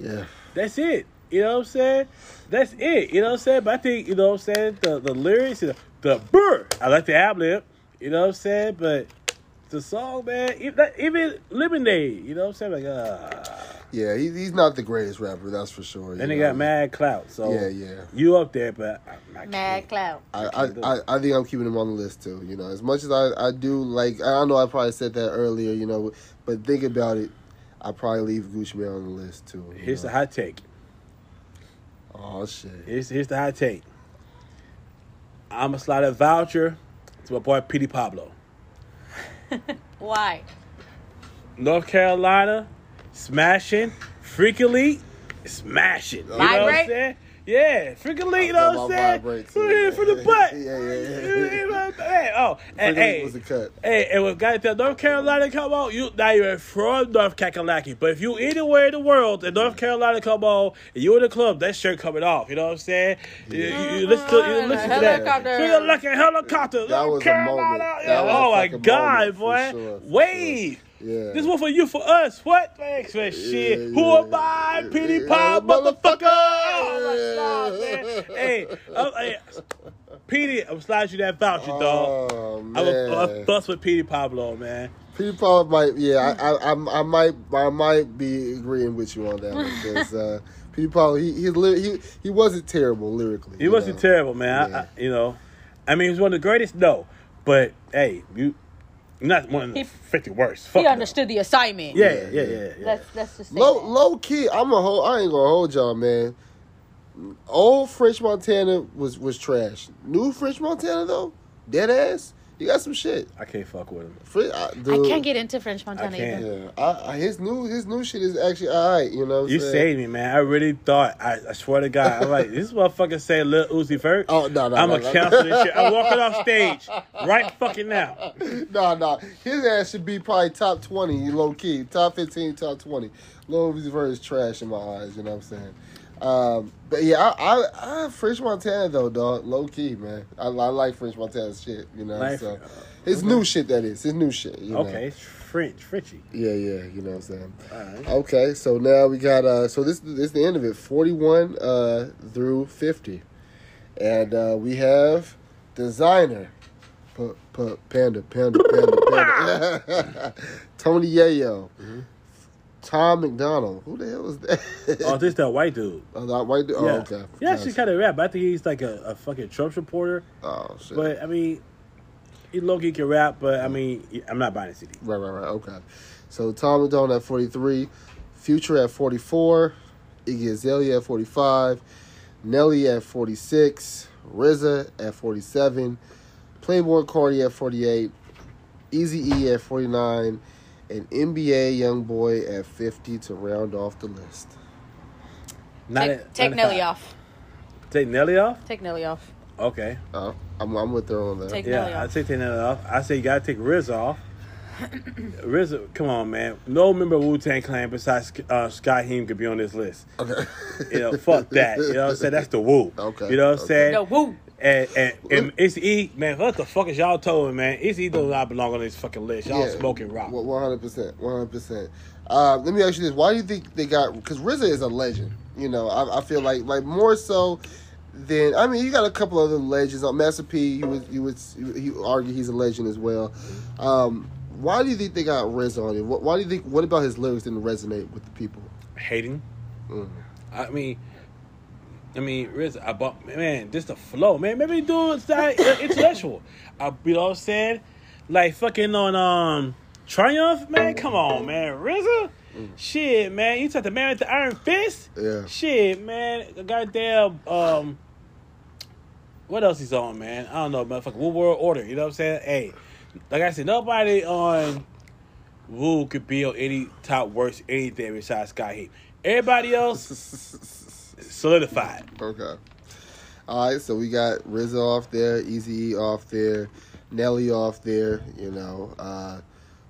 Yeah. That's it. You know what I'm saying? That's it. You know what I'm saying? But I think you know what I'm saying. The the lyrics, the the burr. I like the ad lib. You know what I'm saying? But the song, man, even, even Lemonade. You know what I'm saying? Like, uh, Yeah, he, he's not the greatest rapper, that's for sure. and he they know? got mad clout. So Yeah, yeah. you up there, but I'm not Mad cloud. I, I, I, I think I'm keeping him on the list too. You know, as much as I, I do like, I know I probably said that earlier. You know, but think about it. I probably leave Gucci Mane on the list too. you Here's the hot take. Oh shit. Here's here's the hot take. I'm gonna slide a voucher to my boy Petey Pablo. Why? North Carolina, smashing, freakily, smashing. You know what I'm saying? Yeah, freaking leak, you know what I'm saying? vibrates, Put it in for the butt. Yeah, yeah, yeah. You know, hey, oh, and hey, was a cut. hey, and when guys tell North Carolina come on, you now you're from North Kakalaki. But if you anywhere in the world and North Carolina come on, and you in the club, that shirt coming off. You know what I'm saying? You, you, you listen to you oh, listen to that. Helicopter. Freaking like a helicopter. That North was a Carolina. moment. Yeah, That was a oh my God, moment, boy! sure, for Wait. Yeah. This one for you, for us. What? Thanks for shit. Yeah, Who am I? Yeah, Pie, motherfucker. Oh my God, man. Hey, oh, hey, Petey, I'm sliding you that voucher, dog. Oh I'm a, I'm a bust with Petey Pablo, man. Petey Paul might, yeah, I, I, I, I might, I might be agreeing with you on that because uh, Petey Paul, he, he, he, he wasn't terrible lyrically. He wasn't know? terrible, man. I, Yeah. I, you know, I mean, he was one of the greatest. No, but hey, you not one of the He- fifty worst. Fuck He no. understood the assignment. Yeah, yeah, yeah, yeah. Let's let's just say Low, that. low key, I'm a whole. I ain't gonna hold y'all, man. Old French Montana was was trash. New French Montana though, dead ass. You got some shit. I can't fuck with him. Fre- I, I can't get into French Montana I can't. either. Yeah, I, I, his new his new shit is actually alright. You know, what You saying? saved me, man. I really thought. I, I swear to God, I'm like, this motherfucker say Lil Uzi Vert. Oh no no I'm no, gonna no. cancel this shit. I'm walking off stage right fucking now. no, no. His ass should be probably top twenty, low key, top fifteen, top twenty. Lil Uzi Vert is trash in my eyes. You know what I'm saying? Um, but yeah, I, I, I French Montana though, dog, low key, man. I, I like French Montana's shit. You know, Like, so uh, his new shit that is his new shit. You know? Okay, it's French, Frenchy. Yeah, yeah. You know what I'm saying? Right. Okay, so now we got uh so this this is the end of it. 41 uh through 50. And uh we have designer P- P- Panda Panda Panda Panda Tony Yayo. Tom MacDonald. Who the hell is that? Oh, this that white dude. oh, that white dude? Oh, Yeah, okay. yeah, she's kind of rap. but I think he's like a, a fucking Trump supporter. Oh, shit. But I mean, he low key can rap. But I mean, I'm not buying a CD. Right, right, right. Okay. So Tom MacDonald at 43, Future at 44, Iggy Azalea at 45, Nelly at 46, RZA at 47, Playboi Carti at 48, Easy E at 49, and NBA YoungBoy at 50 to round off the list. Not Take, at- take Nelly off. Take Nelly off. Take Nelly off. Okay. Uh, I'm, I'm with her on that. Take- Nelly Yeah, I off. take take Nelly off. I say you gotta take Riz off. RZA, come on, man. No member of Wu Tang Clan besides uh, Scott Heem could be on this list. Okay. You know, fuck that. You know what I'm saying? That's the Wu. Okay, You know what I'm okay. saying? No, woo. And and, and Easy E, man, what the fuck is y'all told man? Easy E does not belong on this fucking list. Y'all smoking rock. One hundred percent, one hundred percent. Uh, Let me ask you this: Why do you think they got? Because RZA is a legend. You know, I, I feel like like more so than I mean, you got a couple other legends. On Master P, you would you would he argue he's a legend as well. Um, why do you think they got RZA on it? Why do you think? What about his lyrics didn't resonate with the people? Hating. Mm. I mean, I mean, I bought man, just the flow, man. Maybe do it's that intellectual. I, you know what I'm saying? Like fucking on um Triumph, man. Come on, man, RZA. Shit, man. You took the man with the iron fist. Yeah. Shit, man. Goddamn um. What else he's on, man? I don't know, motherfucker. Wu World Order. You know what I'm saying? Hey, like I said, nobody on Wu could be on any top worst anything besides Sky Heat. Everybody else solidified. Okay. All right, so we got RZA off there, Easy E off there, Nelly off there. You know, uh,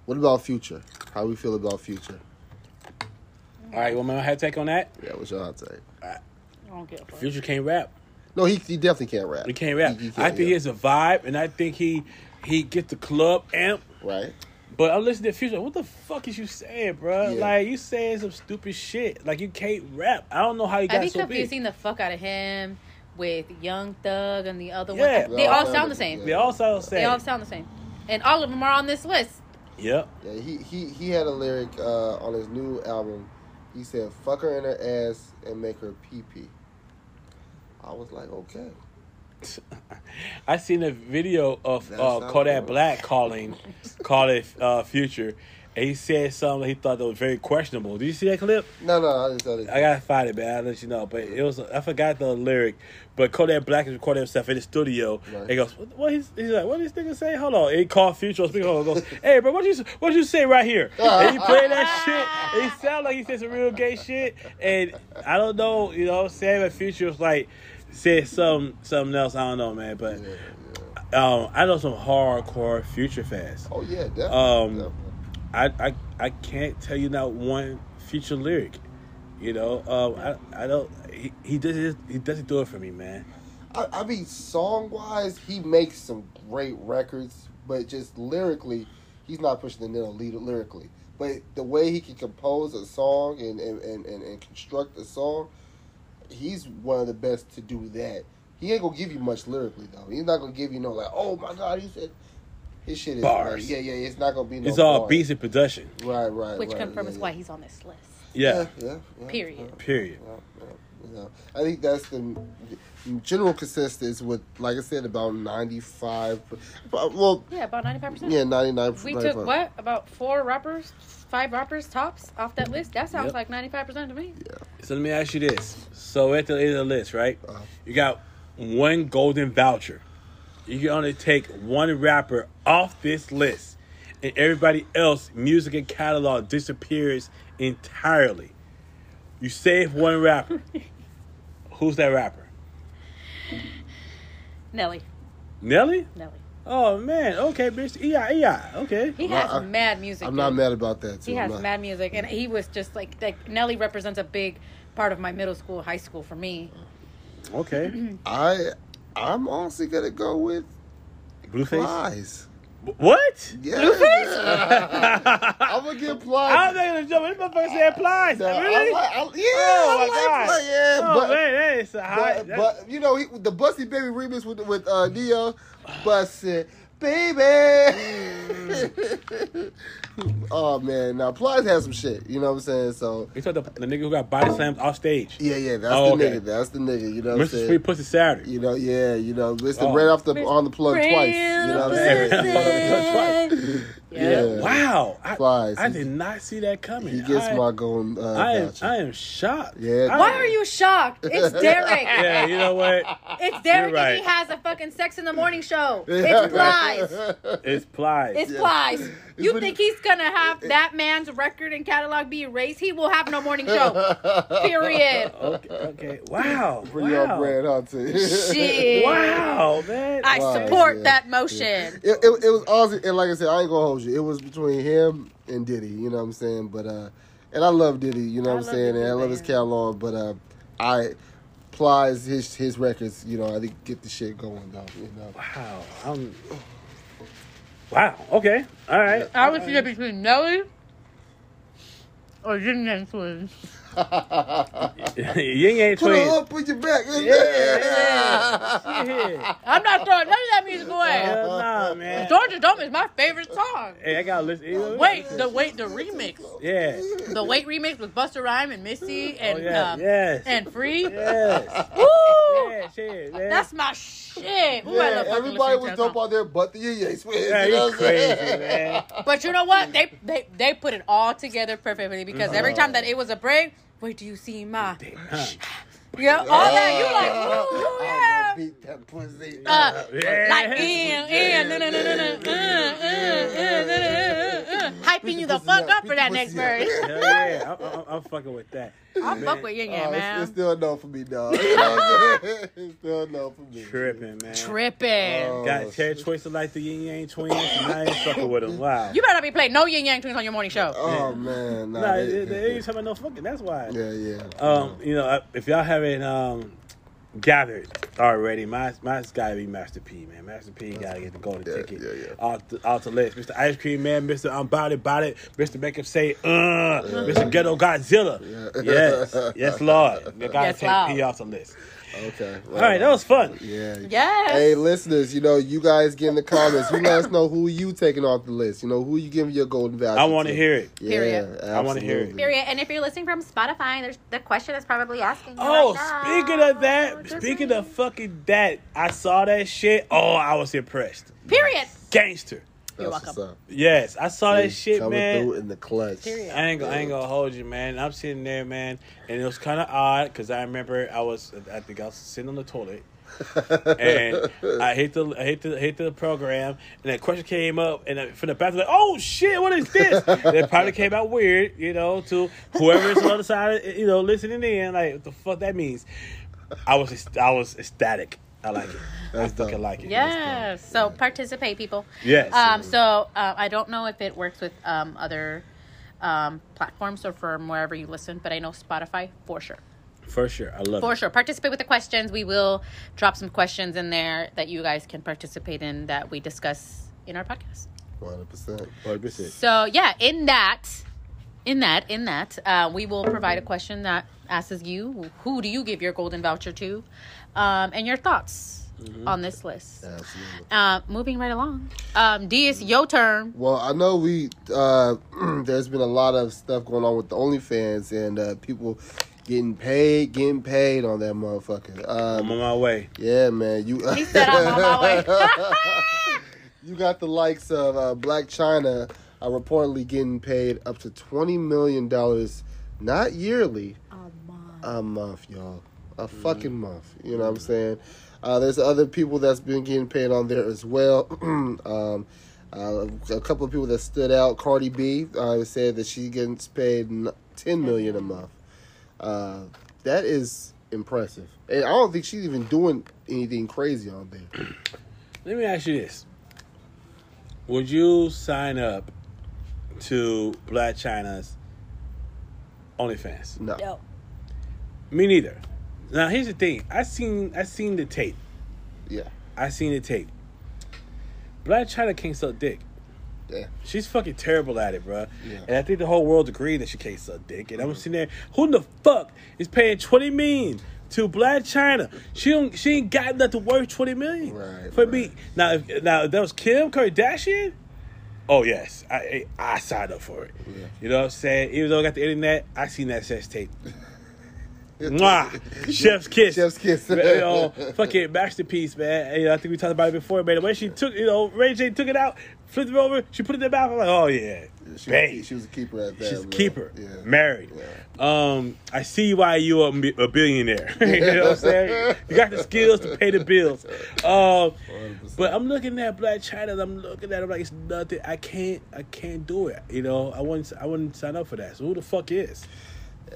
what about Future? How we feel about Future? All right, well, man, I had take on that. Yeah, what's your hot take? I don't give a. Future can't rap. No, he, he definitely can't rap. He can't rap. He- he I can't, think he has a vibe, and I think he he gets the club amp. right. But I'm listening to Future. What the fuck is you saying, bro? Yeah. Like you saying some stupid shit. Like you can't rap. I don't know how you I got be so confusing big. the fuck out of him with Young Thug and the other Yeah. one. They all sound the same. They all sound the same. They all sound the same, and all of them are on this list. Yep. Yeah, he, he, he had a lyric uh, on his new album. He said, fuck her in her ass and make her pee pee. I was like, okay. I seen a video of uh, Kodak. Black calling, call it uh, Future, and he said something he thought that was very questionable. Did you see that clip? No, no, I didn't. I didn't. I gotta find it, man. I'll let you know. But it was I forgot the lyric. But Kodak Black is recording himself in the studio. Right. And he goes, "What? what he's, he's like, what this nigga say? Hold on." And he called Future on speaker. Goes, "Hey, bro, what you what you say right here?" And he played that shit. And he sounded like he said some real gay shit. And I don't know, you know, Sam and Future was like said some something else. I don't know, man. But Yeah, yeah. um, I know some hardcore Future fans. Oh yeah, definitely. Um, definitely. I, I I can't tell you not one future lyric. You know, um, I I don't. He, he does it, he doesn't do it for me, man. I, I mean, song wise, he makes some great records, but just lyrically, he's not pushing the needle lyrically. But the way he can compose a song and, and, and, and, and construct a song, he's one of the best to do that. He ain't gonna give you much lyrically though. He's not gonna give you no like, oh my god, he said his shit is Bars. Like, yeah, yeah, it's not gonna be no. It's all bars. beats and production. Right, right, Which right, confirms yeah, why yeah. he's on this list. Yeah. yeah, yeah, Period. yeah. Period. Yeah, yeah, you know, I think that's the general consensus with, like I said, about ninety five. Well, Yeah, about ninety five percent. yeah, ninety nine. We took what about four rappers, five rappers tops off that list. That sounds Yep. like ninety five percent to me. So let me ask you this. So at the end of the list, right? Uh-huh. You got one golden voucher. You can only take one rapper off this list, and everybody else music and catalog disappears entirely. You save one rapper. Who's that rapper? Nelly, Nelly? Nelly. Oh man, okay, bitch. Yeah, yeah, okay. He Well, has I- mad music. I'm not mad about that. Too. He I'm has mad music, and he was just like like Nelly represents a big part of my middle school, high school for me. Okay. I I'm honestly gonna go with Blueface? Plies. What? Yeah, Blueface? I'm gonna get Plies. I Plies. was thinking of jumping. This motherfucker said applies. No, I really? like- I- yeah, Oh, I my like God. Plies, Yeah, oh but, man, that is a high. but, but you know he, the Bust It Baby remix with with uh, Ne-Yo, Bust It Baby. oh man, now Plies has some shit. You know what I'm saying? So we talked the, the nigga who got body slammed off stage. yeah, yeah, that's Oh, the okay. nigga. That's the nigga. You know what I'm Mr. saying? Sweet Pussy Saturday. You know, yeah, you know, Mr. Oh. Ran off the on the plug Ran twice. You know what I'm saying? Yeah. Yeah. Wow, I, Flies. I did not see that coming. He gets I, my going. uh, I am, voucher. I am shocked. Yeah. I- Why are you shocked? It's Derek. Yeah, you know what? It's Derek, You're and he has a fucking Sex in the Morning show. It's Plies. It's Plies. It's Yeah. Plies. You what think he's gonna have that man's record and catalog be erased? He will have no morning show. Period. okay, okay. Wow. Pretty wow. on brand, huh? Shit. Wow, man. I Plies, support yeah. that motion. It, it, it was awesome, and like I said, I ain't gonna hold you. It was between him and Diddy, you know what I'm saying? But uh, and I love Diddy, you know I what I'm saying, Diddy, and I love his catalog. But uh, I Plies his his records, you know, I think get the shit going though, you know. Wow. I'm, wow. Okay. All right. I would choose between Nelly or Yang Twins. Ying Yang Put Twins. it up with your back. Yeah. Shit. I'm not throwing none of that music away. Hell nah, man. Georgia Dome is my favorite song. Hey, I gotta listen. Wait, the wait, the remix, Yeah. the wait remix with Buster Rhyme and Missy and oh, yeah. um, yes. and Free. yes. Woo! Yeah, shit, man. That's my shit. Ooh, I Yeah, love everybody was to dope that out there, but the Ying Yang Twins. yeah, you know you what I'm crazy, man. But you know what? They they they put it all together perfectly because every time that it was a break, wait, do you see my? Yeah, all that you like, ooh, yeah. beat that pussy. Uh, Yeah. like in, in, no, no, no, no, no, uh, uh, uh, uh, uh, uh, hyping you the fuck up for that next verse. Hell yeah, I'm, I'm, I'm fucking with that. I'll Man, fuck with Yin Oh, Yang, it's, man. it's still a no for me, dog. You know what I'm saying? It's still a no for me. Tripping, man. Tripping. Oh, Got Terry Twister like the Ying Yang twins, and I ain't fucking with them. Wow. You better not be playing no Ying Yang Twins on your morning show. Oh man, nah, Nah, they- they, they ain't talking about no fucking. That's why. yeah, yeah. Um, you know, uh, if y'all haven't um gathered already, my mine's gotta be Master P, man. Master P gotta get the golden Yeah, ticket. yeah, yeah. Off the, off the list. Mr. Ice Cream Man, Mr. I'm About It, About It, Mr. Make Him Say, uh, Mr. Ghetto Godzilla. Yeah. Yes, yes, Lord. You gotta Yes, take Lord. P off the list. Okay. All right, that was fun. Yeah. Yes. Hey, listeners, you know, you guys get in the comments. You let us know who you taking off the list. You know, who you giving your golden voucher I want to to. hear it. Yeah, Period. I wanna hear it. Period. And if you're listening from Spotify, there's the question is probably asking. You Oh, right now. speaking of that, Just speaking of fucking that, I saw that shit. Oh, I was impressed. Period. Gangster. You're That's welcome. Yes, I saw that shit, coming man. through in the clutch. Period. I ain't, gonna, I ain't gonna hold you, man. I'm sitting there, man, and it was kind of odd because I remember I was, I think I was sitting on the toilet, and I hit the, I hit the, hit the program, and that question came up, and I- from the bathroom, like, oh shit, what is this? and it probably came out weird, you know, to whoever is on the other side, you know, listening in, like, what the fuck that means. I was, I was ecstatic. I like it. That's I fucking dope. like it. Yes. So participate, people. Yes. Um, so uh, I don't know if it works with um, other um, platforms or from wherever you listen, but I know Spotify for sure. For sure, I love it. For it. sure. Participate with the questions. We will drop some questions in there that you guys can participate in that we discuss in our podcast. 100%. 100%. So yeah, in that, in that, in that, uh, we will provide a question that asks you who do you give your golden voucher to, um, and your thoughts on this list. Absolutely. Uh, moving right along, um, D, it's your turn. Well, I know we uh, there's been a lot of stuff going on with the OnlyFans and uh, people getting paid, getting paid on that motherfucker. I'm Um, on my way. yeah, man, you He said I'm on my way. you got the likes of uh, Blac Chyna are reportedly getting paid up to twenty million dollars, not yearly, a month, y'all, a fucking month. You know what I'm saying? Uh, there's other people that's been getting paid on there as well. um, uh, a couple of people that stood out. Cardi B uh, said that she gets paid ten million a month. Uh, that is impressive, and I don't think she's even doing anything crazy on there. Let me ask you this: Would you sign up to Blac Chyna's OnlyFans? No, No. Me neither. Now here's the thing: I seen I seen the tape. yeah, I seen the tape. Blac Chyna can't suck dick. yeah. She's fucking terrible at it, bro. Yeah. And I think the whole world agreed that she can't suck dick. And I'm mm-hmm. sitting there, who in the fuck is paying twenty million to Blac Chyna? She don't, she ain't got nothing worth twenty million Right, for right. me. Now, if, now if that was Kim Kardashian. Oh yes, I I I signed up for it. Yeah. You know what I'm saying? Even though I got the internet, I seen that sex tape. Mwah! Chef's kiss. Chef's kiss. you know, fucking masterpiece, man. You know, I think we talked about it before, man. The way she took, you know, Ray J took it out, flipped it over, she put it in the mouth. I'm like, oh yeah, She, she was a keeper at that. She's a keeper, Yeah. married. Yeah. Um, I see why you are a billionaire. you know what I'm saying? You got the skills to pay the bills. Um, but I'm looking at Blac Chyna. I'm looking at it like it's nothing. I can't. I can't do it. You know, I wouldn't. I wouldn't sign up for that. So who the fuck is?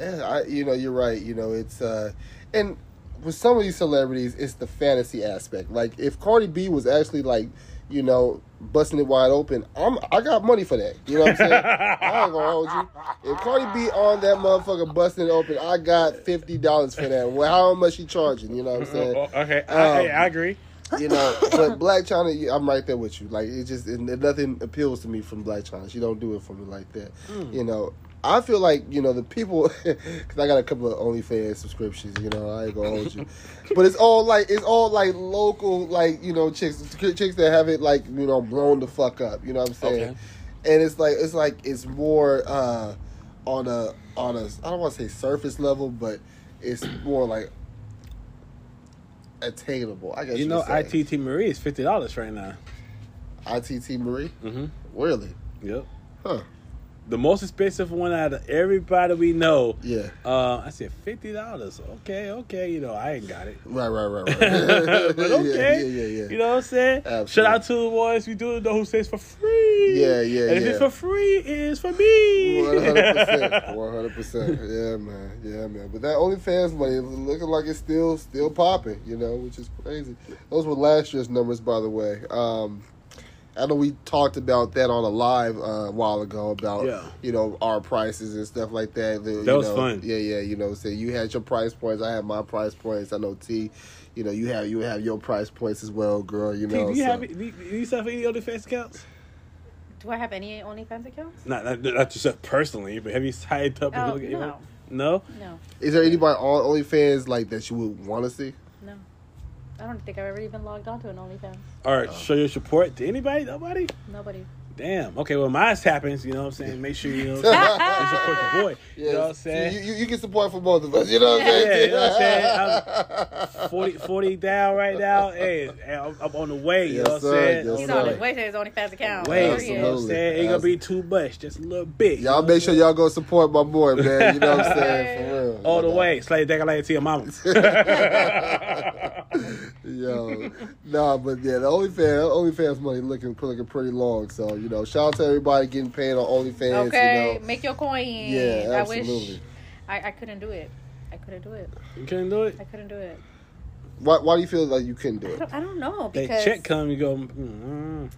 Yeah, I, you know, you're right. You know, it's uh, and with some of these celebrities, it's the fantasy aspect. Like if Cardi B was actually like, you know, busting it wide open, I'm I got money for that. You know what I'm saying? I ain't gonna hold you. If Cardi B on that motherfucker busting it open, I got fifty dollars for that. Well, how much she charging? You know what I'm saying? Okay, I, Um, I, I agree. You know, but Blac Chyna, I'm right there with you. Like it just it, nothing appeals to me from Blac Chyna. She don't do it for me like that. Hmm. You know, I feel like you know the people because I got a couple of OnlyFans subscriptions. You know, I ain't gonna hold you, but it's all like it's all like local, like you know, chicks chicks that have it like you know blown the fuck up. You know what I'm saying? Okay. And it's like it's like it's more uh on a on a I don't want to say surface level, but it's more like attainable. I guess You know. ITT Marie is fifty dollars right now. ITT Marie? Mm-hmm. Really? Yep. Huh. The most expensive one out of everybody we know. Yeah. Uh, I said fifty dollars. Okay, okay. You know, I ain't got it. Right, right, right, right. but okay. Yeah, yeah, yeah. You know what I'm saying? Absolutely. Shout out to the ones we do know who says for free. Yeah, yeah, And if yeah. it's for free, it is for me. One hundred percent, one hundred percent. Yeah, man, yeah, man. But that OnlyFans money looking like it's still still popping, you know, which is crazy. Those were last year's numbers, by the way. Um, I know we talked about that on a live uh, a while ago about Yeah. you know our prices and stuff like that. The- you That was know, fun. Yeah, yeah. You know, so you had your price points. I had my price points. I know T. You know, you have you have your price points as well, girl. You T, know, do you so- have do you, do you have any OnlyFans accounts? Do I have any OnlyFans accounts? Not not, not yourself personally, but have you signed up? and Oh, look at no. your- No. No, Is there anybody on OnlyFans like that you would want to see? I don't think I've ever even logged on to an OnlyFans. All right, show your support to anybody? Nobody? Nobody. Damn. Okay, well, mine happens. You know what I'm saying? Make sure you know you support your boy. You know what I'm saying? You, you, you get support for both of us. You know what I'm saying? Yeah, you know what I'm saying? I'm 40, 40 down right now. Hey, I'm, I'm on the way. You Yes, know what I'm saying? Yes, He's sir. on his way to his OnlyFans account. Way, Period. you know what I'm Absolutely. saying? Ain't gonna be too much, just a little bit. you know Y'all what make sure y'all go support my boy, man. You know what I'm saying? For real. all the But, way. Slay that like to your mama. Yo, nah, but yeah, the OnlyFans, OnlyFans money looking looking pretty long. So you know, shout out to everybody getting paid on OnlyFans. Okay, You know, make your coin. Yeah, I absolutely. wish I, I couldn't do it. I couldn't do it. you couldn't do it. I couldn't do it. why, why do you feel like you couldn't do I it? don't, I don't know They because check come, you go. Mm,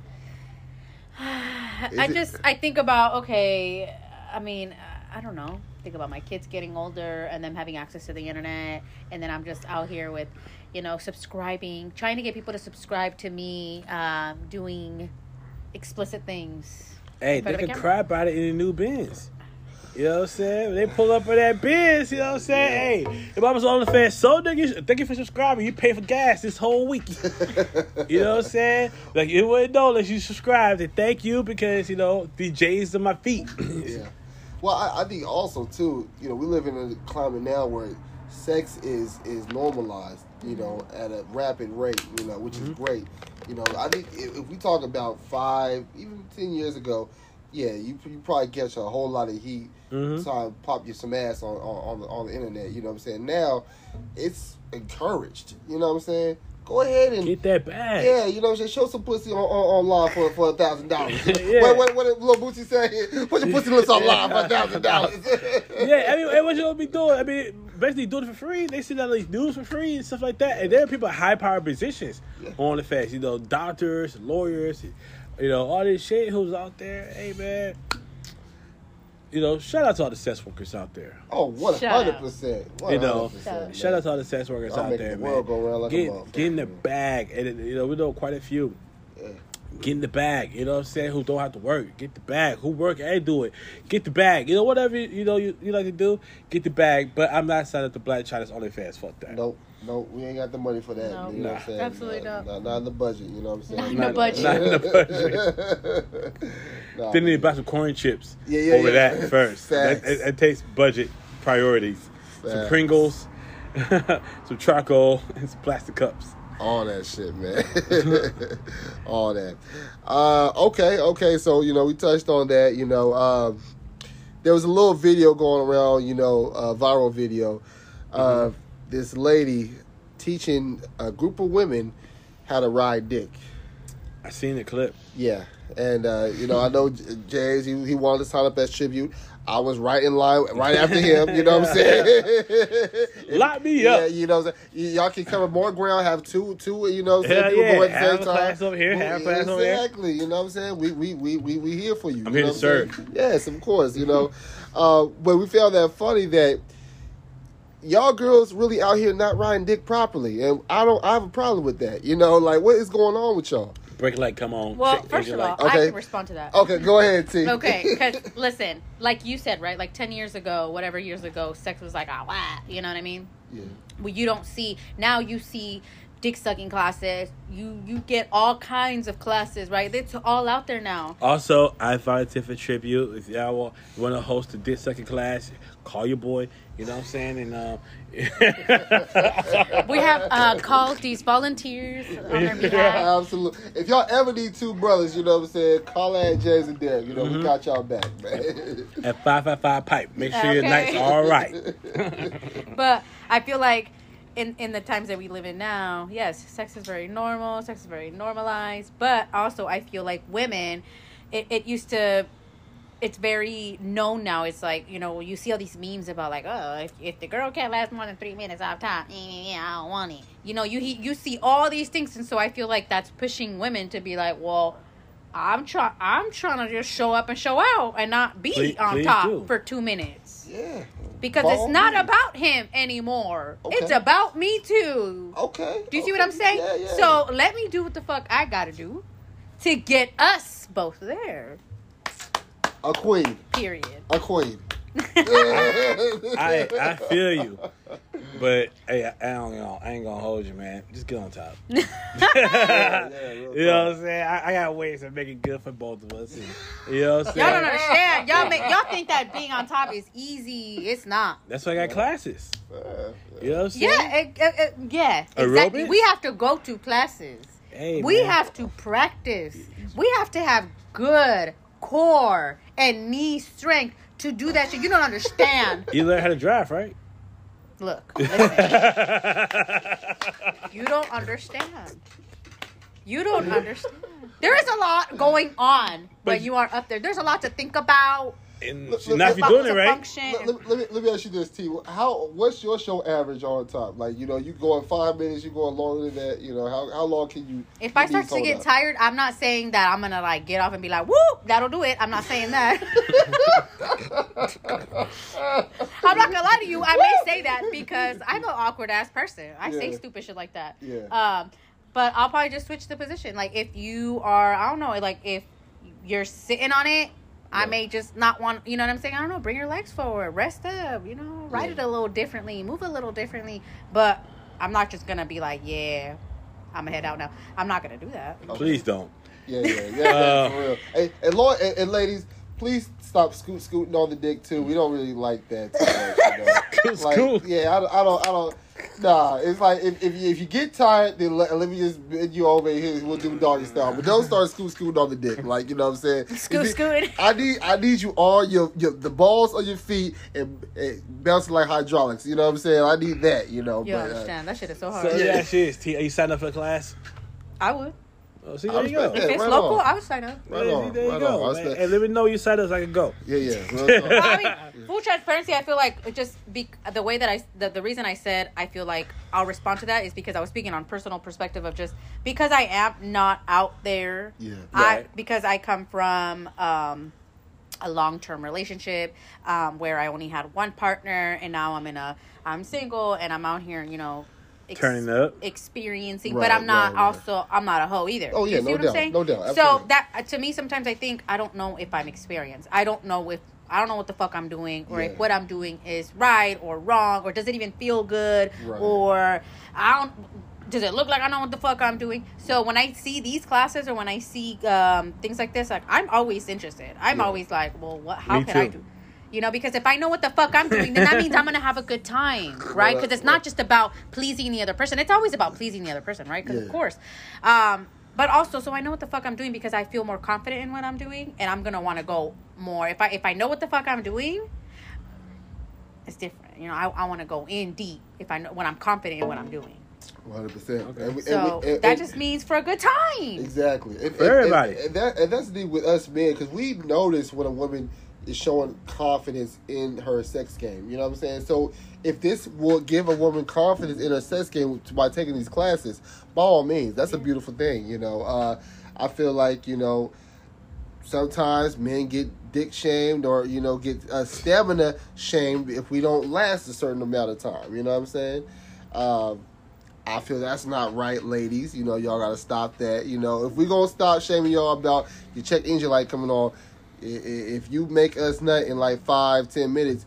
I Is it- just I think about okay. I mean, I don't know. Think about my kids getting older and them having access to the internet, and then I'm just out here with, you know, subscribing, trying to get people to subscribe to me, um, doing explicit things. hey, they can camera. cry about it in the new bins. You know what I'm saying? They pull up for that biz, you know what I'm saying? Hey, if I was on the fans, so niggas, thank you for subscribing. You pay for gas this whole week. You know what I'm saying? Like it wouldn't know unless you subscribed. And thank you because you know the J's on my feet. yeah. Well, I, I think also too, you know, we live in a climate now where sex is is normalized, you know, at a rapid rate, you know, which is mm-hmm. great. You know, I think if, we talk about five, even ten years ago, yeah, you you probably catch a whole lot of heat Mhm. trying to pop you some ass on, on on the on the internet. You know what I'm saying? Now, it's encouraged. You know what I'm saying? Go ahead and Get that bag. yeah, you know, what I'm saying? show some pussy on, on online for for a thousand dollars. What what what did Lil Bootsy say? Put your pussy lips online for a thousand dollars. Yeah, I mean, what you gonna be doing? I mean, basically doing it for free. They send out these news for free and stuff like that. And there are people at high power positions on the fast. You know, doctors, lawyers, you know, all this shit who's out there. Hey, man. You know, shout out to all the sex workers out there. Oh, one Shut hundred percent! You know, man. shout out to all the sex workers Y'all out making there, the man. world go round like a get, motherfucker, get in the bag, and you know we know quite a few. Yeah. Get in the bag, you know what I'm saying? Who don't have to work. Get the bag. Who work and do it. Get the bag. You know, whatever you know you, you like to do, get the bag. But I'm not signing up to Blac Chyna's OnlyFans. Fuck that. Nope, nope, we ain't got the money for that. No. you know what I'm saying? Absolutely not. not. Not, not in the budget. You know what I'm saying? Not in the budget. Not in the budget. Nah, Then they man. buy some corn chips Yeah, yeah, over yeah. that first. that, it, it takes budget priorities. Some Pringles, some charcoal, and some plastic cups. All that shit, man. All that. Uh, okay, okay. So you know, we touched on that. You know, um, there was a little video going around. You know, a viral video of this lady teaching a group of women how to ride dick. I seen the clip. Yeah, and uh, you know, I know James. He, he wanted to sign up as tribute. I was right in line, right after him. You know what I'm saying? Lock me Yeah, up. you know what I'm saying? Y'all can cover more ground. Have two, two. You know, what I'm saying? Hell People yeah. go at the same time. class over here, a class over there. Exactly. You know what I'm saying? We we we we we here for you. I'm you here know to what serve. saying? Yes, of course. You know, uh, but we found that funny that y'all girls really out here not riding dick properly, and I don't. I have a problem with that. You know, like what is going on with y'all? Break like, come on. Well, Shake- first of it all, like- I Okay. can respond to that. Okay, go ahead, T. Okay, because listen, like you said, right? Like ten years ago, whatever years ago, sex was like ah, wow, you know what I mean? yeah. Well, you don't see now. You see dick sucking classes. You you get all kinds of classes, right? It's all out there now. Also, I volunteer for tribute. If y'all want, want to host a dick sucking class, call your boy. You know what I'm saying? And um, We have uh, called these volunteers on their behalf. Absolutely. If y'all ever need two brothers, you know what I'm saying, call at James and Derek. You know, Mm-hmm. we got y'all back, man. at five five five pipe, make sure your Okay. night's all right. But I feel like in in the times that we live in now, yes, sex is very normal. Sex is very normalized. But also, I feel like women, it, it used to. It's very known now. It's like you know you see all these memes about like oh if, if the girl can't last more than three minutes off top yeah, yeah I don't want it. You know you you see all these things and so I feel like that's pushing women to be like well I'm try I'm trying to just show up and show out and not be Please- on please top do. for two minutes yeah. because Follow it's not me. about him anymore. Okay. It's about me too. Okay. Do you see what I'm saying? Yeah, yeah. So let me do what the fuck I gotta do to get us both there. A queen. Period. A queen. I I feel you, But hey, I, I don't know. I ain't gonna hold you, man. Just get on top. Yeah, yeah, You know what I'm saying? I, I got ways to make it good for both of us. And, you know what I'm saying? Y'all don't understand. Y'all make y'all think that being on top is easy. It's not. That's why I got classes. Yeah, You know what I'm saying? Yeah, it, it, it- yeah, exactly. Aerobics? We have to go to classes. Hey, we man. have to practice. We have to have good core and knee strength to do that shit. You don't understand. You learn how to drive, right? Look, you don't understand. You don't understand. There is a lot going on But- when you are up there. There's a lot to think about. And Look, not if you're doing it right. Let, let, let me, let me ask you this, T. How what's your show average on top? Like you know, you going five minutes, you going longer than that. You know, how how long can you? If I start to get up? tired, I'm not saying that I'm gonna like get off and be like, "Woo, that'll do it." I'm not saying that. I'm not gonna lie to you. I may say that because I'm an awkward ass person. I say stupid shit like that. Yeah. Um, but I'll probably just switch the position. Like if you are, I don't know, like if you're sitting on it. I may just not want, you know what I'm saying? I don't know. Bring your legs forward, rest up, you know, ride Yeah. it a little differently, move a little differently. But I'm not just gonna be like, yeah, I'm gonna head out now. I'm not gonna do that. Please don't. Yeah, yeah, yeah, Uh, for real. Hey, and, Lord, and, and ladies, please stop scoot scooting on the dick too. We don't really like that. Too much, you know? Scoot, like, scoot. yeah, I, I don't, I don't. Nah, it's like if if you, if you get tired, then let, let me just bend you over here. We'll do doggy style, but don't start scoot scooting on the dick. Like you know what I'm saying? Scoot If scooting. I need I need you all your, your the balls on your feet and, and bouncing like hydraulics. You know what I'm saying? I need that. You know. You but, uh, understand? That shit is so hard. So Yeah. yeah, shit is. T, are you signing up for the class? I would. Oh, see, I there you go. respect If it's right local, on. I would sign up. Right on, there you right go. on. I And let me know you signed up so I can go. Yeah, yeah. well, I mean, full transparency. I feel like it just be the way that I the, the reason I said I feel like I'll respond to that is because I was speaking on personal perspective of just because I am not out there. Yeah. I Right. because I come from um, a long term relationship um, where I only had one partner and now I'm in a I'm single and I'm out here you know. Ex- Turning up. experiencing, Right, but I'm not right, right. also I'm not a hoe either. Oh, yeah, you see no what doubt, I'm saying? no doubt, So that uh, to me sometimes I think I don't know if I'm experienced. I don't know if I don't know what the fuck I'm doing or Yeah. if what I'm doing is right or wrong or does it even feel good Right. or I don't does it look like I know what the fuck I'm doing? So when I see these classes or when I see um, things like this, like I'm always interested. I'm Yeah. always like, well, what? How Me can I do? You know, because if I know what the fuck I'm doing, then that means I'm gonna have a good time, right? Because it's not just about pleasing the other person; it's always about pleasing the other person, right? Because Yeah. of course, um, but also, so I know what the fuck I'm doing because I feel more confident in what I'm doing, and I'm gonna want to go more. If I if I know what the fuck I'm doing, it's different. You know, I, I want to go in deep if I know when I'm confident in what I'm doing. One hundred percent. So that just means for a good time. exactly and, For and- everybody. And, and that and that's the thing with us men because we notice when a woman is showing confidence in her sex game. You know what I'm saying? So if this will give a woman confidence in her sex game by taking these classes, by all means, that's a beautiful thing. You know, uh, I feel like you know sometimes men get dick shamed or you know get uh, stamina shamed if we don't last a certain amount of time. You know what I'm saying? Um, I feel that's not right, ladies. You know, y'all gotta stop that. You know, if we gonna stop shaming y'all about your check engine light coming on, if you make us nut in like five, ten minutes,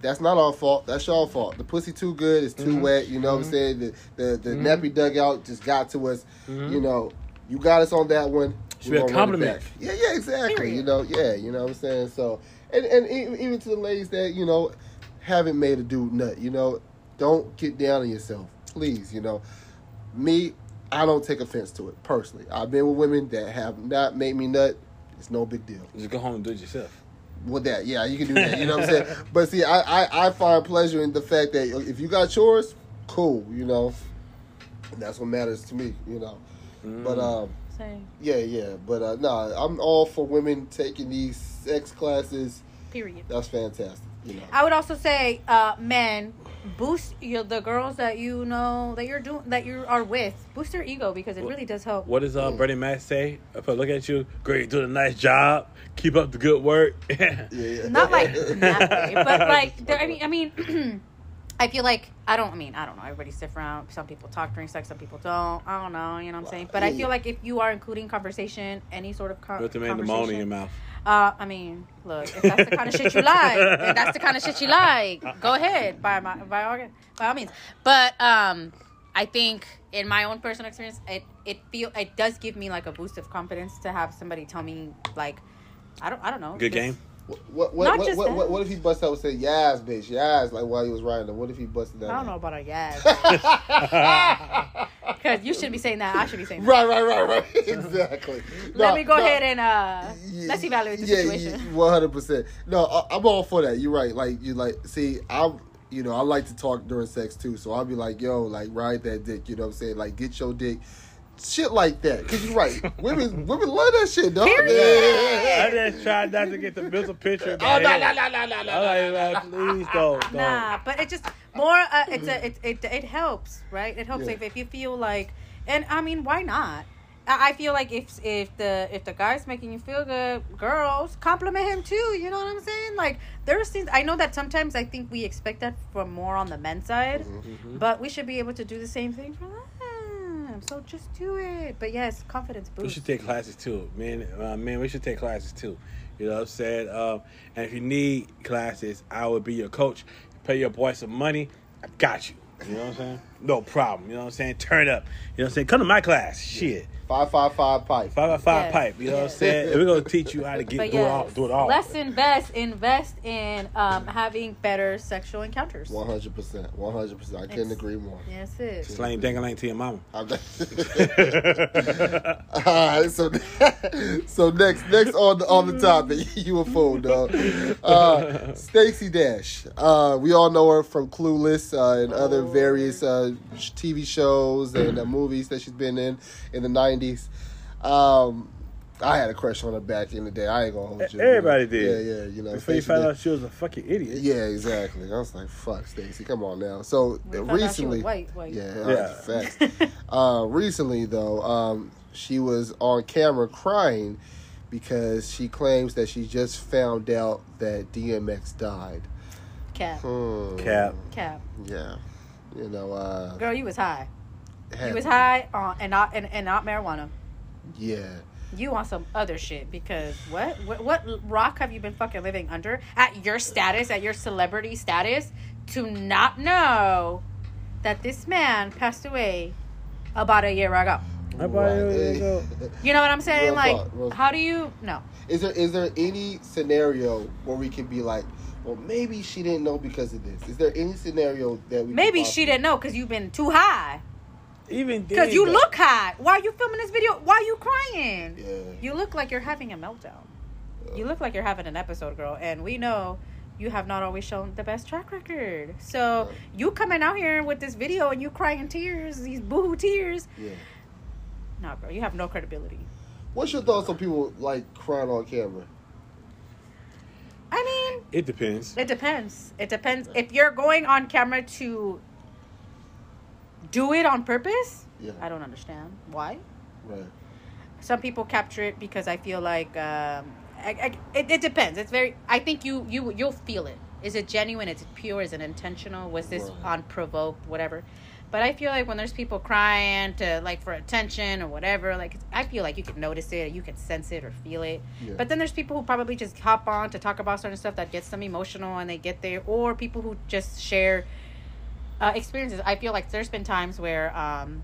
that's not our fault. That's your fault. The pussy too good. It's too mm-hmm. wet. You know what I'm mm-hmm. saying? The the, the mm-hmm. nappy dugout just got to us. You know, you got us on that one. Should be a gonna run it compliment. Yeah, yeah, exactly. You know, yeah, you know what I'm saying. So, and and even, even to the ladies that you know haven't made a dude nut, you know, don't get down on yourself, please. You know, me, I don't take offense to it personally. I've been with women that have not made me nut. It's no big deal. Just go home and do it yourself. With that, yeah, you can do that. You know what I'm saying? But see, I, I I find pleasure in the fact that if you got yours, cool. You know, and that's what matters to me. You know, but um. Same. Yeah, yeah, but uh, no, I'm all for women taking these sex classes. Period. That's fantastic. You know, I would also say, uh, men, boost your, the girls that you know that you're doing that you are with. Boost their ego because it really does help. What does uh, Bernie Mac say? If I look at you, great, doing a nice job. Keep up the good work. yeah, yeah. Not like that way, but like there, I mean, I mean, I feel like I don't. I mean, I don't know. Everybody's different. Some people talk during sex. Some people don't. I don't know. You know what I'm saying? But I feel like if you are including conversation, any sort of con- With the man pneumonia in your mouth. Uh, I mean, look, if that's the kind of shit you like, if that's the kind of shit you like, go ahead by my by all by all means. But um, I think in my own personal experience, it it feel it does give me like a boost of confidence to have somebody tell me like, I don't I don't know. Good this- game. What what what, what, what, what, what if he busted out and said yes, bitch, yes, like while he was riding them? What if he busted that? I don't know about a yes. Because you should be saying that. I should be saying that. Right, right, right, right. exactly. Let me go no. ahead and uh, Yeah, let's evaluate the yeah, situation. One hundred percent. No, I, I'm all for that. You're right. Like you like see, I'm you know I like to talk during sex too. So I'll be like, yo, like ride that dick. You know what I'm saying? Like get your dick. Shit like that, cause you're right. women, women love that shit, dog. Period. I just tried not to get the mental picture. in Oh no, no, no, no, no, no. Like, like, please don't. don't. Nah, but it just more. Uh, it's a it, it it helps, right? It helps Yeah. if, if you feel like, and I mean, why not? I I feel like if if the if the guy's making you feel good, girls compliment him too. You know what I'm saying? Like there's things I know that sometimes I think we expect that from more on the men's side, Mm-hmm. but we should be able to do the same thing for them. So just do it. But yes, confidence boost. We should take classes too, man. Uh, man, we should take classes too. You know what I'm saying? Um, and if you need classes, I will be your coach. Pay your boy some money. I got you. You know what I'm saying? No problem. You know what I'm saying? Turn up. You know what I'm saying? Come to my class. Shit. Five, five, five pipe. Five by five Yes. pipe. You know what I'm saying? And we're gonna teach you how to get But do it all. Do it all. let's invest invest in um, having better sexual encounters. One hundred percent. One hundred percent. I couldn't agree more. Yes, it. Slang dangalang to your mama. I'm All right, so so next next on the on the topic, you a fool, dog. Uh, Stacey Dash. Uh, we all know her from Clueless uh, and other various uh, TV shows and uh, movies that she's been in in the '90s. Um, I had a crush on her back in the day. I ain't gonna hold you. Everybody did. Yeah, yeah. You know, Before you Stacey found out she was a fucking idiot. yeah, exactly. I was like, "Fuck, Stacey, come on now." So We found out she was recently, white, white. yeah, Yeah. facts. uh, recently though, um, she was on camera crying because she claims that she just found out that DMX died. Cap. Hmm. Cap. Cap. Yeah, you know. Uh, Girl, you was high. had You was high on and not and, and not marijuana. Yeah. You on some other shit because what, what what rock have you been fucking living under at your status, at your celebrity status, to not know that this man passed away about a year ago? How about you go? You know what I'm saying? Real like, talk, real- how do you no? Is there is there any scenario where we can be like, well, maybe she didn't know because of this? Is there any scenario that we? Maybe she didn't know because you've been too high. Even Because you look high. Why are you filming this video? Why are you crying? Yeah. You look like you're having a meltdown. You look like you're having an episode, girl. And we know you have not always shown the best track record. So Right. you coming out here with this video and you crying tears, these boohoo tears. Yeah. Nah, bro, you have no credibility. What's your thoughts on people like crying on camera? I mean, It depends. it depends. It depends. If you're going on camera to do it on purpose, Yeah. I don't understand why. Right. some people capture it because I feel like um, I, I, it, it depends. It's very. I think you you you'll feel it. Is it genuine? Is it pure? Is it intentional? Was this Right. unprovoked? Whatever. But I feel like when there's people crying to like for attention or whatever, like I feel like you can notice it, you can sense it or feel it. Yeah. But then there's people who probably just hop on to talk about certain stuff that gets them emotional and they get there, or people who just share uh, experiences. I feel like there's been times where um,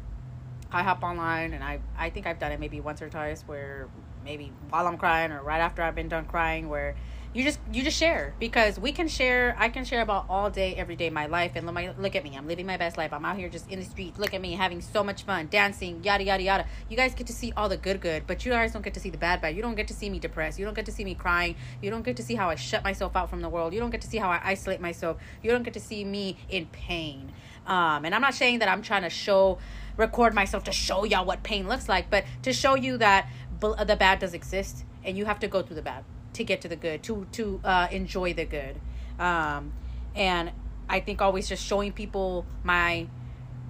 I hop online and I I think I've done it maybe once or twice where maybe while I'm crying or right after I've been done crying where you just you just share because we can share I can share about all day every day my life and look my look at me I'm living my best life I'm out here just in the street look at me having so much fun dancing yada yada yada. You guys get to see all the good good but you guys don't get to see the bad bad. You don't get to see me depressed you don't get to see me crying you don't get to see how I shut myself out from the world you don't get to see how I isolate myself you don't get to see me in pain. Um, and I'm not saying that I'm trying to show record myself to show y'all what pain looks like but to show you that the bad does exist and you have to go through the bad to get to the good to to uh, enjoy the good um, and i think always just showing people my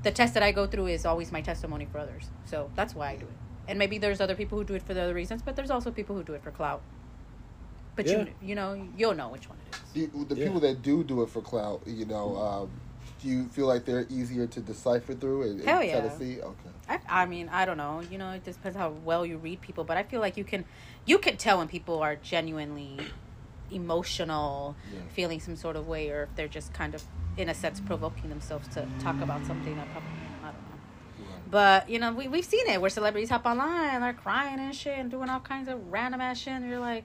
the test that i go through is always my testimony for others so that's why i do it and maybe there's other people who do it for the other reasons but there's also people who do it for clout but Yeah. you you know you'll know which one it is The, the Yeah. people that do do it for clout, you know, um, do you feel like they're easier to decipher through in, in Hell yeah. Tennessee? Okay. I, I mean, I don't know. You know, it depends how well you read people, but I feel like you can, you can tell when people are genuinely emotional, Yeah. feeling some sort of way, or if they're just kind of, in a sense, provoking themselves to talk about something that probably, I don't know. But you know, we we've seen it where celebrities hop online they're crying and shit and doing all kinds of random ass shit, and you're like,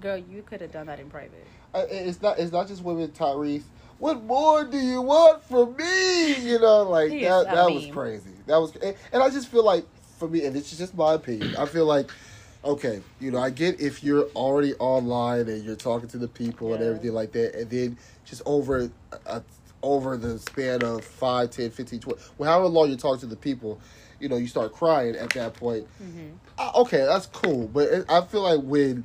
girl, you could have done that in private. I, it's not. It's not just women, Tyrese. What more do you want from me? You know, like that. That was crazy. That was, and, and I just feel like for me, and this is just my opinion. I feel like, okay, you know, I get if you're already online and you're talking to the people and everything like that, and then just over, uh, over the span of 5, 10, 15, 20, well, however long you're talking to the people, you know, you start crying at that point. Uh, okay, that's cool, but it, I feel like when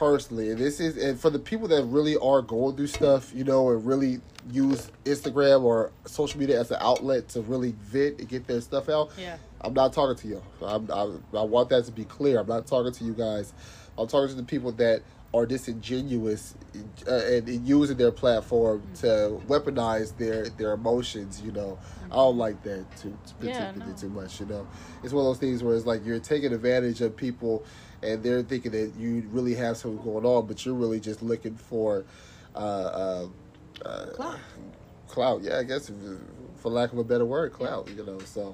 personally, and this is, and for the people that really are going through stuff, you know, and really use Instagram or social media as an outlet to really vent and get their stuff out. Yeah. I'm not talking to you. I'm, I'm, I want that to be clear. I'm not talking to you guys. I'm talking to the people that are disingenuous uh, and, and using their platform to weaponize their their emotions. You know, I don't like that too Yeah, particularly no. too much. You know, it's one of those things where it's like you're taking advantage of people, and they're thinking that you really have something going on, but you're really just looking for. Uh, uh, uh, Clout. clout, yeah, I guess, for lack of a better word, clout. You know, so.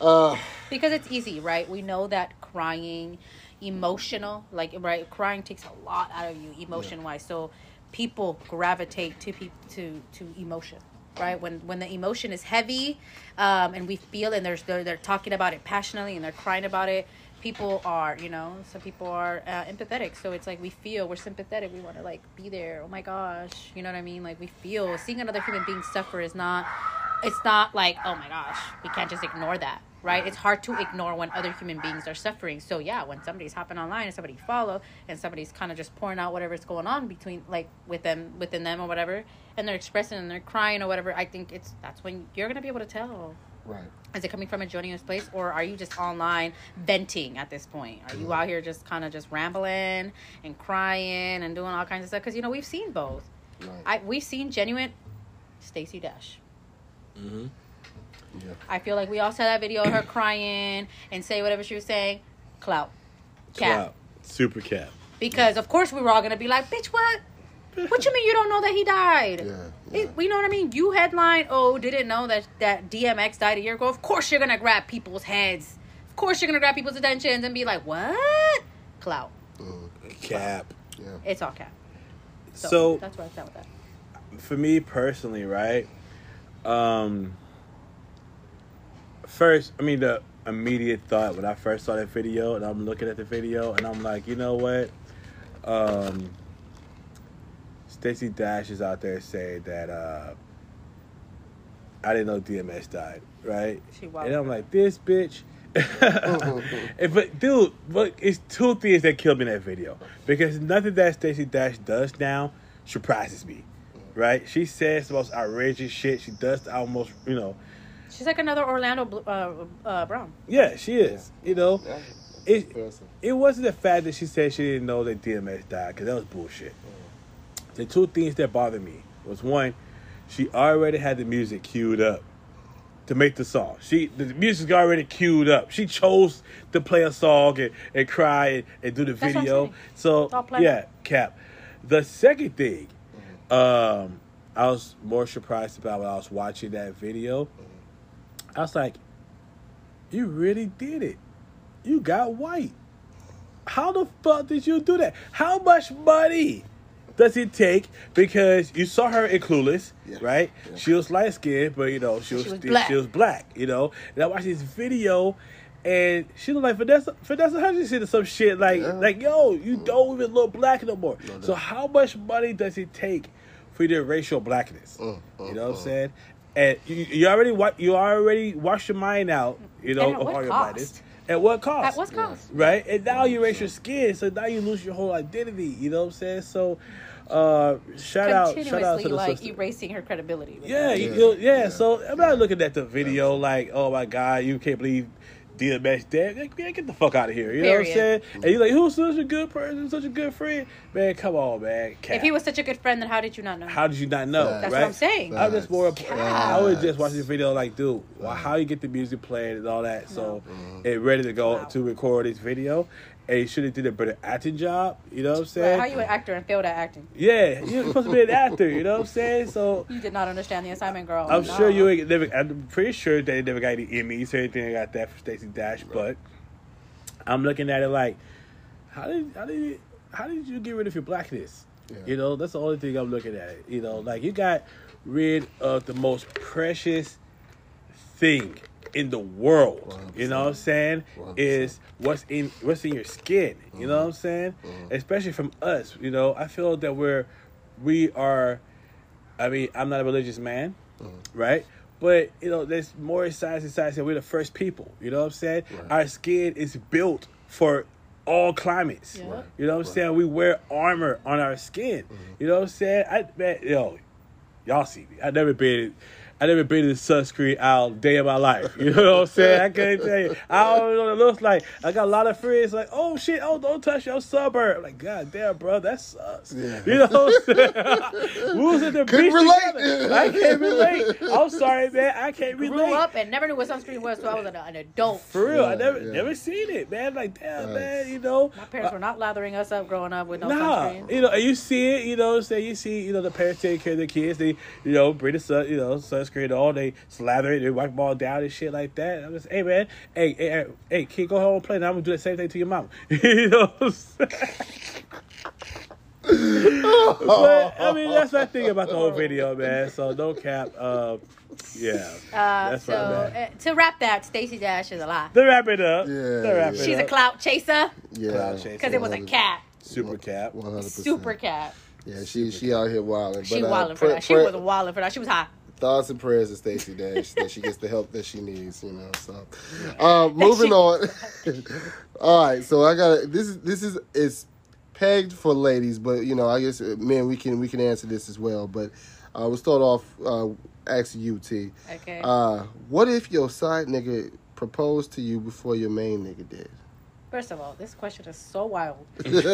Uh, because it's easy right we know that crying emotional like right crying takes a lot out of you emotion wise so people gravitate to peop to to emotion right when when the emotion is heavy um and we feel and there's they're, they're talking about it passionately and they're crying about it people are you know some people are uh, empathetic. So it's like we feel we're sympathetic. We want to like be there. Oh my gosh. You know what i mean? Like we feel seeing another human being suffer is not it's not like oh my gosh we can't just ignore that right? It's hard to ignore when other human beings are suffering. So yeah when somebody's hopping online and somebody follow and somebody's kind of just pouring out whatever's going on between like with them within them or whatever and they're expressing and they're crying or whatever i think it's that's when you're gonna be able to tell right. is it coming from a genuine place or are you just online venting at this point are you out here just kind of just rambling and crying and doing all kinds of stuff because you know we've seen both Right. I we've seen genuine Stacey Dash. Mm-hmm. yeah. I feel like we all saw that video of her crying and say whatever she was saying. Clout. Cap. Clout. Super cap. Because of course we were all gonna be like, bitch, what? What you mean you don't know that he died? Yeah, It- you know what I mean? You headline, oh, didn't know that that DMX died a year ago. Of course you're gonna grab people's heads. Of course you're gonna grab people's attentions and be like, what? Clout. Mm, Cap. yeah. It's all cap. So, So, that's where I stand with that. for me personally, right? Um, first, I mean, the immediate thought when I first saw that video, and I'm looking at the video, and I'm like, you know what? Um, Stacey Dash is out there saying that uh, I didn't know DMX died, right? She. And I'm like, this bitch. And, but dude, but it's two things that killed me in that video because nothing that Stacey Dash does now surprises me, right? She says the most outrageous shit. She does the almost, you know, She's like another Orlando uh, uh, Brown. yeah, she is, you know. Yeah. It it wasn't the fact that she said she didn't know that DMX died because that was bullshit. The two things that bothered me was one, she already had the music queued up to make the song. She the music's already queued up. She chose to play a song and, and cry and, and do the That's video. So yeah, cap. The second thing, um, I was more surprised about when I was watching that video. I was like, "You really did it. You got white. How the fuck did you do that? How much money does it take? Because you saw her in Clueless, Yeah. right? Yeah. She was light skinned, but you know she was, She was black. she was black. You know, and I watched this video. And she looked like Vanessa Vanessa Hudgens or some shit like Yeah. like yo, you don't even look black no more. No, no. So how much money does it take for you to erase your blackness? Mm, you mm, know what I'm mm. saying? And you, you already wa- you already washed your mind out, you know, And at of what all your cost? blackness. At what cost? At what cost? right? And now you erase your skin, so now you lose your whole identity. You know what I'm saying? So, uh, shout out, shout out Continuously to the like sister. erasing her credibility. Yeah, Yeah, you, you- yeah, yeah. So I'm not looking at the video like, oh my god, you can't believe DMX dead. Like, man, get the fuck out of here. You know what I'm saying? And you're like, who's such a good person, such a good friend? Man, come on, man. Cap. If he was such a good friend, then how did you not know? how did you not know? That's That's right? what I'm saying. I was just more. Facts. I was just watching the video, like, dude, well, how you get the music played and all that, so Mm-hmm. it ready to go Wow. to record this video, and he should have did a better acting job. You know what I'm Right, saying? how you an actor and failed at acting? yeah, you're supposed to be an actor. You know what I'm saying? So You did not understand the assignment, girl. I'm No. sure you ain't never. I'm pretty sure they never got any Emmys or anything. They got that for Stacey Dash, but I'm looking at it like, how did how did you, how did you get rid of your blackness? Yeah. You know, that's the only thing I'm looking at. You know, like you got rid of the most precious thing in the world. You know what I'm saying? 100%. Is what's in what's in your skin. You know what I'm mm-hmm. saying? Mm-hmm. Especially from us. You know, I feel that we're we are. I mean, I'm not a religious man, mm-hmm. right? But you know, there's more science and science, and we're the first people. You know what I'm saying? Right. Our skin is built for all climates. Yeah. Right. You know what I'm Right. saying? We wear armor on our skin. You know what I'm saying? I man, yo, y'all see me. I never been. I never been in the sunscreen aisle day of my life. You know what I'm saying? I can't tell you. I don't know what it looks like. I got a lot of friends like, oh shit, oh don't touch your suburb. I'm like, god damn, bro, that sucks. Yeah. You know what I'm saying? we was at the Couldn't beach relate. together. I can't relate. I'm sorry, man. I can't relate. Grew up and never knew what sunscreen was, so I was an, an adult. For real, I never yeah. never seen it, man. Like, damn, Nice. man, you know. My parents were not lathering us up growing up with no Nah, sunscreen. you know, and you see it, you know, what I'm saying you see, you know, the parents take care of their kids. They, you know, bring the sun, you know, sunscreen all. They slather it, they wipe them all down and shit like that. I'm just, hey man, hey, hey, hey, hey kid, go home and play. Now I'm gonna do the same thing to your mom. you know. What I'm saying? but I mean, that's my thing about the whole video, man. So no cap. Um, yeah, Uh, that's so where I'm at. uh, to wrap that, Stacey Dash is alive. To wrap it up, Yeah, to wrap yeah. it She's a clout chaser Yeah, because it was a cat, super cap. One hundred percent. super cat. Yeah, she she out here wilding. She but, uh, wilding for pra- that. She was wilding for that. She was high. Thoughts and prayers to Stacey Dash that she gets the help that she needs. You know. So, uh, moving on. All right, so I got this. Is this is it's pegged for ladies, but you know, I guess uh, men we can we can answer this as well. But uh, we'll start off uh, asking you, T. Okay. Uh, what if your side nigga proposed to you before your main nigga did? First of all, this question is so wild because I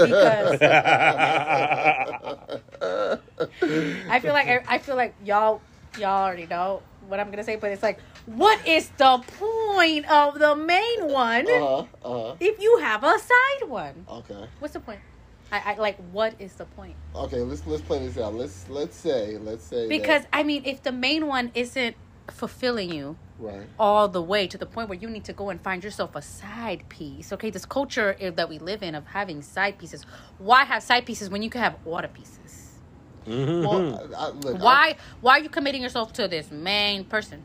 feel like I, I feel like y'all y'all already know what I'm gonna say, but it's like, what is the point of the main one Uh huh. if you have a side one? Okay. What's the point? I, I like what is the point? Okay. Let's let's play this out. Let's let's say let's say that- Because I mean, if the main one isn't fulfilling you right. all the way to the point where you need to go and find yourself a side piece. Okay, this culture that we live in of having side pieces. Why have side pieces when you can have order pieces? Mhm. Well, I, I, look, I- Why why are you committing yourself to this main person?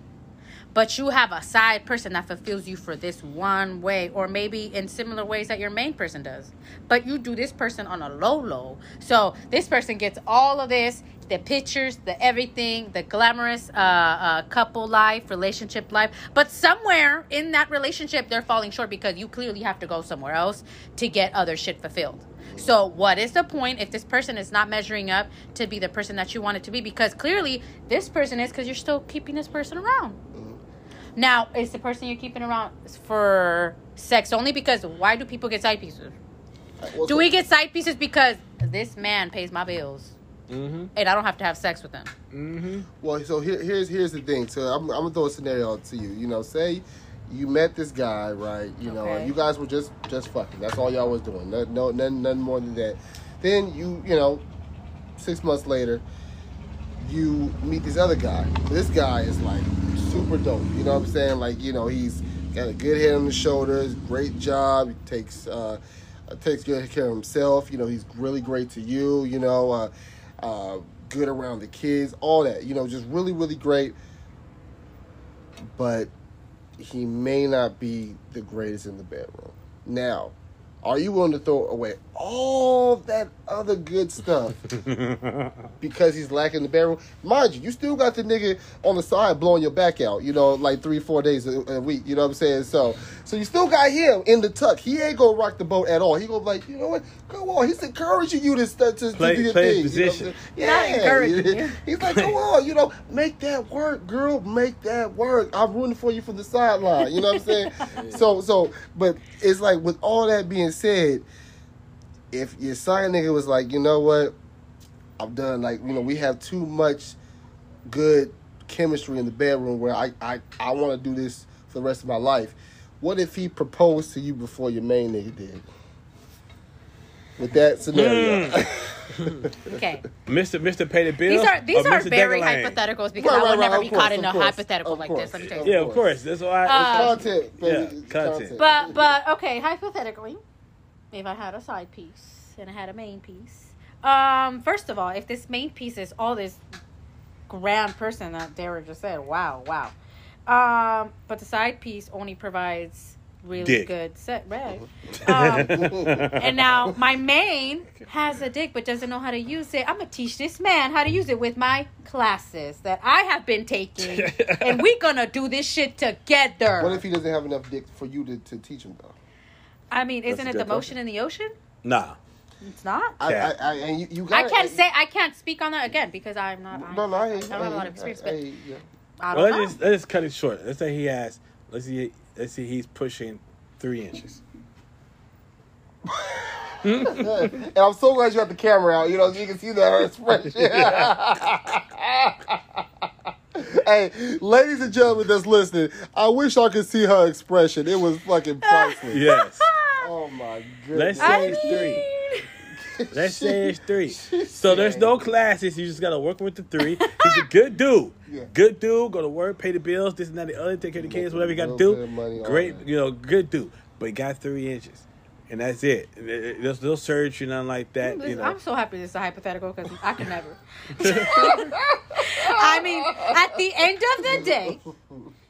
But you have a side person that fulfills you for this one way, or maybe in similar ways that your main person does. But you do this person on a low low. So this person gets all of this the pictures, the everything, the glamorous uh, uh, couple life, relationship life. But somewhere in that relationship, they're falling short because you clearly have to go somewhere else to get other shit fulfilled. So, what is the point if this person is not measuring up to be the person that you want it to be? Because clearly, this person is because you're still keeping this person around. Now, is the person you're keeping around for sex only? Because why do people get side pieces? well, Do so- we get side pieces because this man pays my bills Mhm. and I don't have to have sex with him? Mhm. Well, so here, here's here's the thing. So I'm, I'm gonna throw a scenario to you. You know, say you met this guy, right? You know, Okay. you guys were just just fucking. That's all y'all was doing. No, no, nothing, nothing more than that. Then you, you know, six months later, you meet this other guy. This guy is like super dope. You know what I'm saying? Like, you know, he's got a good head on his shoulders, great job. He takes uh, uh, takes good care of himself. You know, he's really great to you. You know, uh, uh, good around the kids, all that. You know, just really, really great. But he may not be the greatest in the bedroom. Now, Are you willing to throw away all that other good stuff because he's lacking the bedroom? Mind you, you still got the nigga on the side blowing your back out, you know, like three, four days a, a week. You know what I'm saying? So, so you still got him in the tuck. He ain't gonna rock the boat at all. He gonna be like, you know what? Go on. He's encouraging you to to, to Play- do your play his thing. you know what I'm position. saying? Not encouraging. He's like, go on, you know, make that work, girl. Make that work. I'm rooting for you from the sideline. You know what I'm saying? so, so, but it's like with all that being said, if your side nigga was like, you know what, I'm done. Like, you know, we have too much good chemistry in the bedroom where I, I, I want to do this for the rest of my life. What if he proposed to you before your main nigga did? With that scenario. Okay. Mr. Mr. Pay the bill. These are these are Mr. very Degalang? hypotheticals because Right, I right, would right, never of be course, caught in a course, hypothetical like course, this. Let me tell you. Yeah, of course. That's why. Uh, content, baby. Yeah, content. But but okay, hypothetically, if I had a side piece and I had a main piece, um, first of all, if this main piece is all this grand person that Derek just said, wow, wow. Um, but the side piece only provides really Dick. good set right. Um, and now my main has a dick but doesn't know how to use it. I'm gonna teach this man how to use it with my classes that I have been taking, and we gonna do this shit together. What if he doesn't have enough dick for you to, to teach him though? I mean, That's isn't it the motion question. in the ocean? nah. It's not. I, Yeah. I, I, and you, you I gotta, can't eh, say I can't speak on that again because I'm not. I, No, no, I, I don't have a lot of experience, I- but I hear you. I Well, don't let's just, let's just cut it short. Let's say he has. Let's see. Let's see. He's pushing three inches. and I'm so glad you have the camera out, you know, so you can see that expression. hey, ladies and gentlemen that's listening, I wish I could see her expression. It was fucking priceless. Yes. Oh my Let's goodness. say I it's three. Let's say it's three. So there's no classes. You just gotta work with the three. He's a good dude. Yeah. Good dude. Go to work, pay the bills, this and that, the other, take care of the kids, whatever you got to Little bit of do. Great, you know, good dude. But he got three inches, and that's it. It- it- There's no surgery, nothing like that. You know. I'm so happy this is a hypothetical because I can never. I mean, at the end of the day,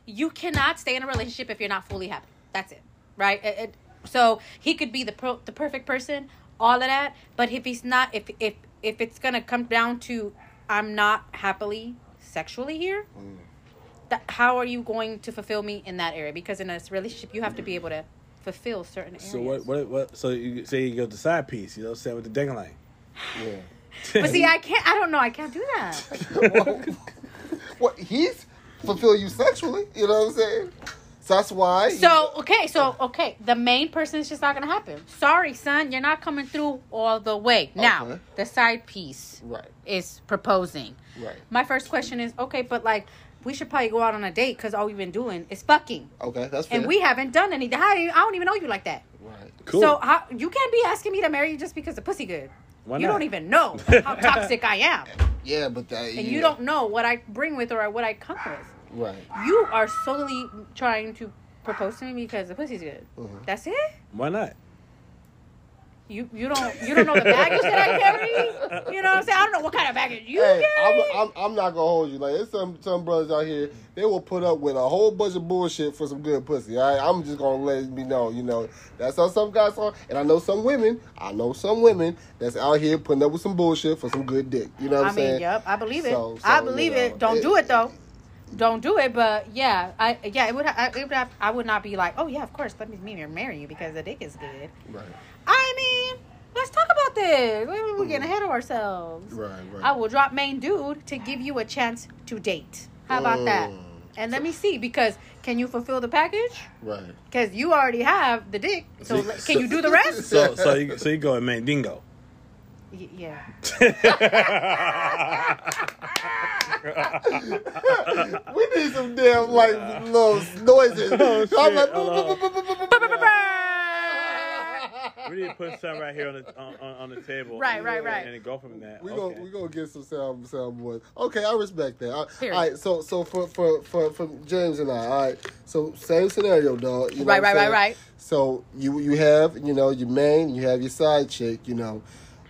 you cannot stay in a relationship if you're not fully happy. That's it, right? It- it- so he could be the pro, the perfect person, all of that. But if he's not, if if if it's gonna come down to I'm not happily sexually here, mm. that how are you going to fulfill me in that area? Because in a relationship, you have to be able to fulfill certain areas. So what? What? What? So you say you go to side piece, you know, say with the dang line. Yeah. But see, I can't. I don't know. I can't do that. what he's fulfill you sexually, you know what I'm saying? So that's why. So okay, so okay, the main person is just not gonna happen. Sorry, son, you're not coming through all the way. Now, Okay. the side piece right, is proposing. right. My first question is, okay, but like, we should probably go out on a date because all we've been doing is fucking, Okay, that's fair. and we haven't done anything. How do you, I don't even know you like that. right. Cool. So how, you can't be asking me to marry you just because the pussy good. Why you not? don't even know how toxic I am, Yeah, but that and you don't know what I bring with or what I come with. Right. You are solely trying to propose to me because the pussy's good. Mhm. That's it. Why not? You you don't you don't know the baggage that I carry. You know what I'm saying? I don't know what kind of baggage you Hey, carry. I'm, I'm, I'm not gonna hold you. Like, there's some some brothers out here. They will put up with a whole bunch of bullshit for some good pussy. All right, I'm just gonna let me know. You know, that's how some guys are. And I know some women. I know some women that's out here putting up with some bullshit for some good dick. You know what I I'm saying? mean, yep, I believe it. So- I believe you know, it. Don't it- do it though. Don't do it. But yeah, I yeah it would ha- I, it would have, I would not be like oh yeah of course let me me marry you because the dick is good. Right. I mean let's talk about this. We- We're getting ahead of ourselves. Right. Right. I will drop main dude to give you a chance to date. How about that? Mm. And let me see because can you fulfill the package? Right. Because you already have the dick. So See, can you do the rest? So so you so you go and mandingo. Y- yeah. we need some damn like little noises. Oh, shit. I'm like, we need to put some right here on the on, on, on the table. Right, and, right, right. And then go from there. We okay. gonna we gonna get some sound soundboards. Okay, I respect that. All Period. right, so so for for for for James and I, all right. So same scenario, dog. You know Right, right, right, right. So you you have you know your main, you have your side chick. You know,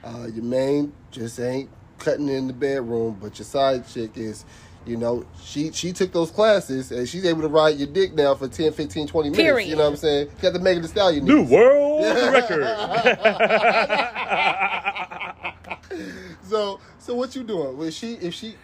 uh, your main just ain't cutting in the bedroom, but your side chick is. You know, she she took those classes and she's able to ride your dick now for 10, 15, 20 minutes. Period. You know what I'm saying? You got the Megan Thee Stallion. New niggas. world record. so, so what you doing? Was she if she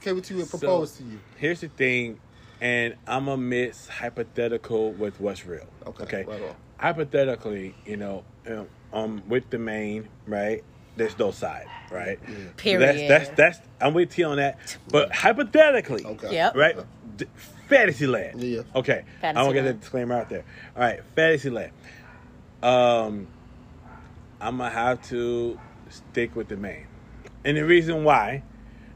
came to you and So- proposed to you? Here's the thing, and I'm a mix hypothetical with what's real. Okay, Okay. right on. Hypothetically, you know, um, um, with the main, right? There's no side, right? Period. That's that's that's. I'm with you on that. But hypothetically, Okay. Yep. right? D- Fantasyland. Yeah. Okay. I don't get the disclaimer out there. All right, Fantasyland. Um, I'm gonna have to stick with the main, and the reason why,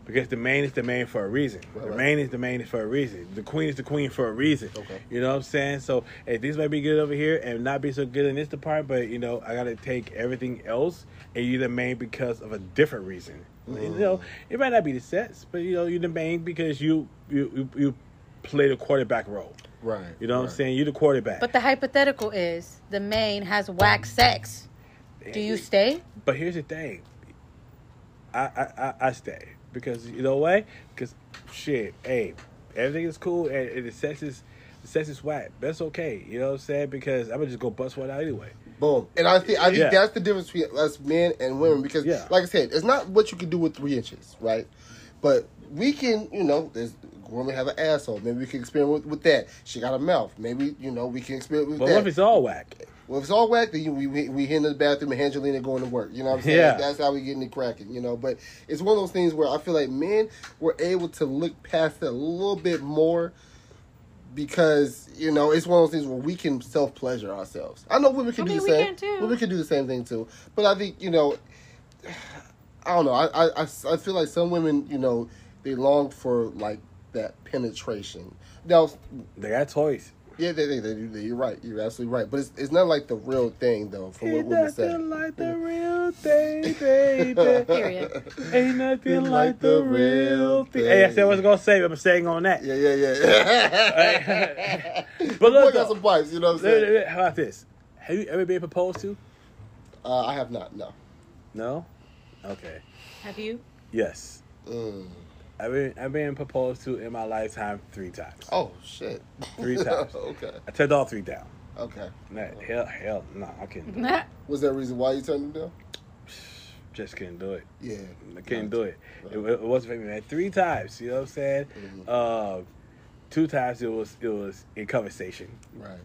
because the main is the main for a reason. Right, the right. main is the main for a reason. The queen is the queen for a reason. Okay. You know what I'm saying? So, hey, these might be good over here and not be so good in this department, but you know, I gotta take everything else and you're the main because of a different reason. You mm. know, it might not be the sets, but you know, you're the main because you you you, you play the quarterback role. Right. You know what I'm saying? You're the quarterback. But the hypothetical is the main has whack sex. Do you stay? But here's the thing. I I, I, I stay because you know why? Because shit, hey, everything is cool and, and the sex is the sex is whack. That's okay. You know what I'm saying? Because I'm gonna just go bust one out anyway. Boom. And I think I think Yeah. that's the difference between us men and women because, Yeah. like I said, it's not what you can do with three inches, right? But we can, you know, there's women have an asshole. Maybe we can experiment with, with that. She got a mouth. Maybe you know we can experiment with But that. what if it's all whack? Well, if it's all whack, then you- we we, we hit in the bathroom and Angelina going to work. You know what I'm saying? Yeah. That's how we getting it cracking. You know, but it's one of those things where I feel like men were able to look past it a little bit more because you know it's one of those things where we can self pleasure ourselves. I know women can I do mean, the we same. can. Women can do the same thing too. But I think you know, I don't know. I I, I, I feel like some women, you know, they long for like that penetration. Now, They got toys. yeah, they, they, they, do- you're right. You're absolutely right. But it's, it's not like the real thing, though, from what Ain't women say. nothing like the real thing, baby. Period. Ain't nothing like the real thing. Hey, I said I was gonna say, but I'm saying on that. Yeah, yeah, yeah. But Boy look, got some pipes, you know what I'm Wait, wait, saying? wait, How about this? Have you ever been proposed to? Uh, I have not, no. No. Okay. Have you? Yes. Mm. I've been I've been proposed to in my lifetime three times. Oh, shit. Three times. okay, I turned all three down. okay. Nah, hell, hell, no, I couldn't. Have Was there a reason why you turned them down? Just couldn't do it. Yeah. I couldn't do it. It, it wasn't for me, man. Three times, you know what I'm saying? Uh, two times it was it was in conversation. Right.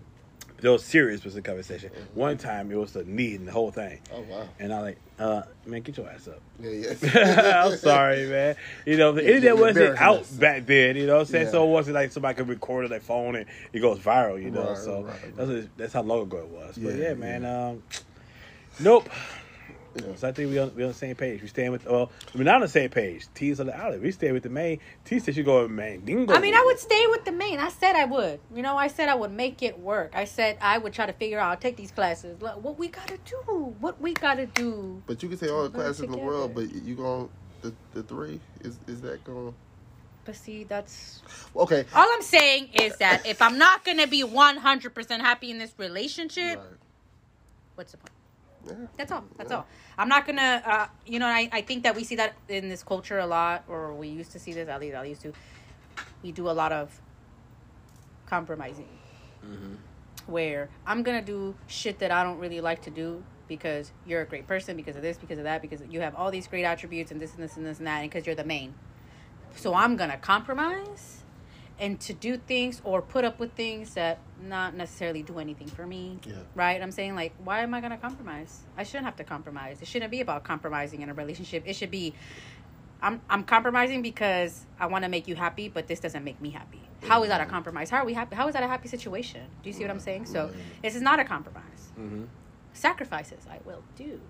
Was serious was a conversation. One time it was the need and the whole thing. Oh, wow. And I like, uh, man, get your ass up. Yeah, yeah. I'm sorry, man. You know, the Yeah, internet wasn't out back then. You know what I'm saying? Yeah. So it wasn't like somebody could record on their phone and it goes viral. You know, Right, so right, that's that's how long ago it was. but Yeah, yeah, man. Um, nope. Yeah. So I think we on we on the same page. We staying with well, we're not on the same page. T's on the outlet. We stay with the main. T said she go with main. Dingo. I mean, I would stay with the main. I said I would. You know, I said I would make it work. I said I would try to figure out, I'll take these classes. Like, what we gotta do. What we gotta do. But you can say all the Put it classes in the world, but you going the the three is is that going? But see, that's Okay. all I'm saying is that if I'm not gonna be 100% happy in this relationship, Right. what's the point? Yeah. That's all. That's all. I'm not gonna. Uh, you know, I, I think that we see that in this culture a lot, or we used to see this. At least I used to. We do a lot of compromising, where I'm gonna do shit that I don't really like to do because you're a great person, because of this, because of that, because you have all these great attributes and this and this and this and that, and because you're the main. So I'm gonna compromise and to do things or put up with things that not necessarily do anything for me. Yeah. Right? I'm saying like, why am I gonna compromise? I shouldn't have to compromise. It shouldn't be about compromising in a relationship. It should be I'm I'm compromising because I want to make you happy, but this doesn't make me happy. How is that a mm-hmm. compromise? How are we happy? How is that a happy situation? Do you see what I'm mm-hmm. saying? So mm-hmm. this is not a compromise. Mhm. Sacrifices I will do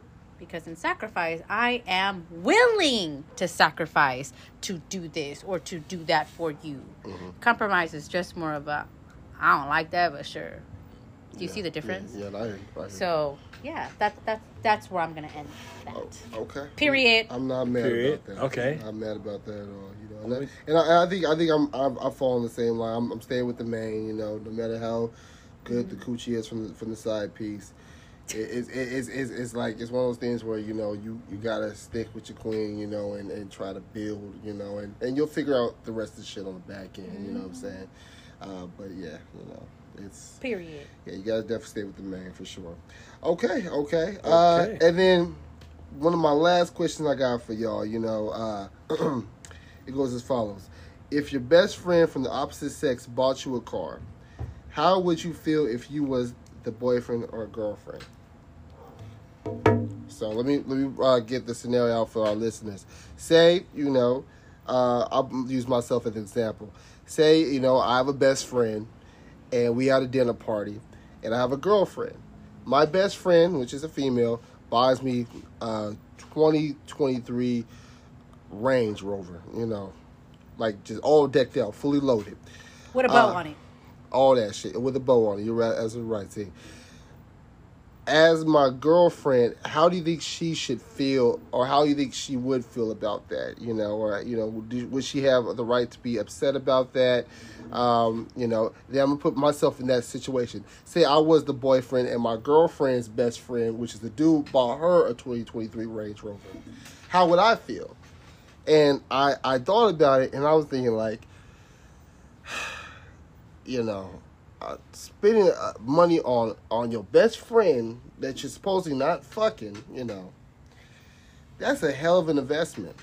because in sacrifice I am willing to sacrifice to do this or to do that for you. Mm-hmm. Compromise is just more of a I don't like that, but sure. Do you see the difference? Yeah, yeah I hear you. I. So yeah, that that that's where I'm gonna end that. Oh, okay. Period. I'm not mad Period. about that. Okay. I'm not mad about that at all. You know, and, I, and I, I think I think I'm I'm I fall on the same line. I'm, I'm staying with the main. You know, no matter how good the coochie is from the, from the side piece. It, it's, it's, it's, it's like it's one of those things where you know you, you gotta stick with your queen, you know, and, and try to build, you know, and, and you'll figure out the rest of the shit on the back end. You know what I'm saying? Uh, but yeah, you know, It's Period. yeah, you gotta definitely stay with the man for sure. Okay, okay. Uh, and then one of my last questions I got for y'all, you know, uh, it goes as follows: If your best friend from the opposite sex bought you a car, how would you feel if you was the boyfriend or girlfriend? So let me let me uh, get the scenario out for our listeners. Say you know, uh, I'll use myself as an example. Say you know I have a best friend, and we had a dinner party, and I have a girlfriend. My best friend, which is a female, buys me uh 2023 Range Rover. You know, like just all decked out, fully loaded What about Uh, on it? all that shit with a bow on it. You're right, as a right thing. As my girlfriend, how do you think she should feel, or how do you think she would feel about that? You know, or you know, would, would she have the right to be upset about that? Um, you know, then I'm gonna put myself in that situation. Say I was the boyfriend, and my girlfriend's best friend, which is the dude, bought her a 2023 Range Rover. How would I feel? And I I thought about it, and I was thinking like, you know, uh, spending uh, money on on your best friend that you're supposedly not fucking, you know, that's a hell of an investment.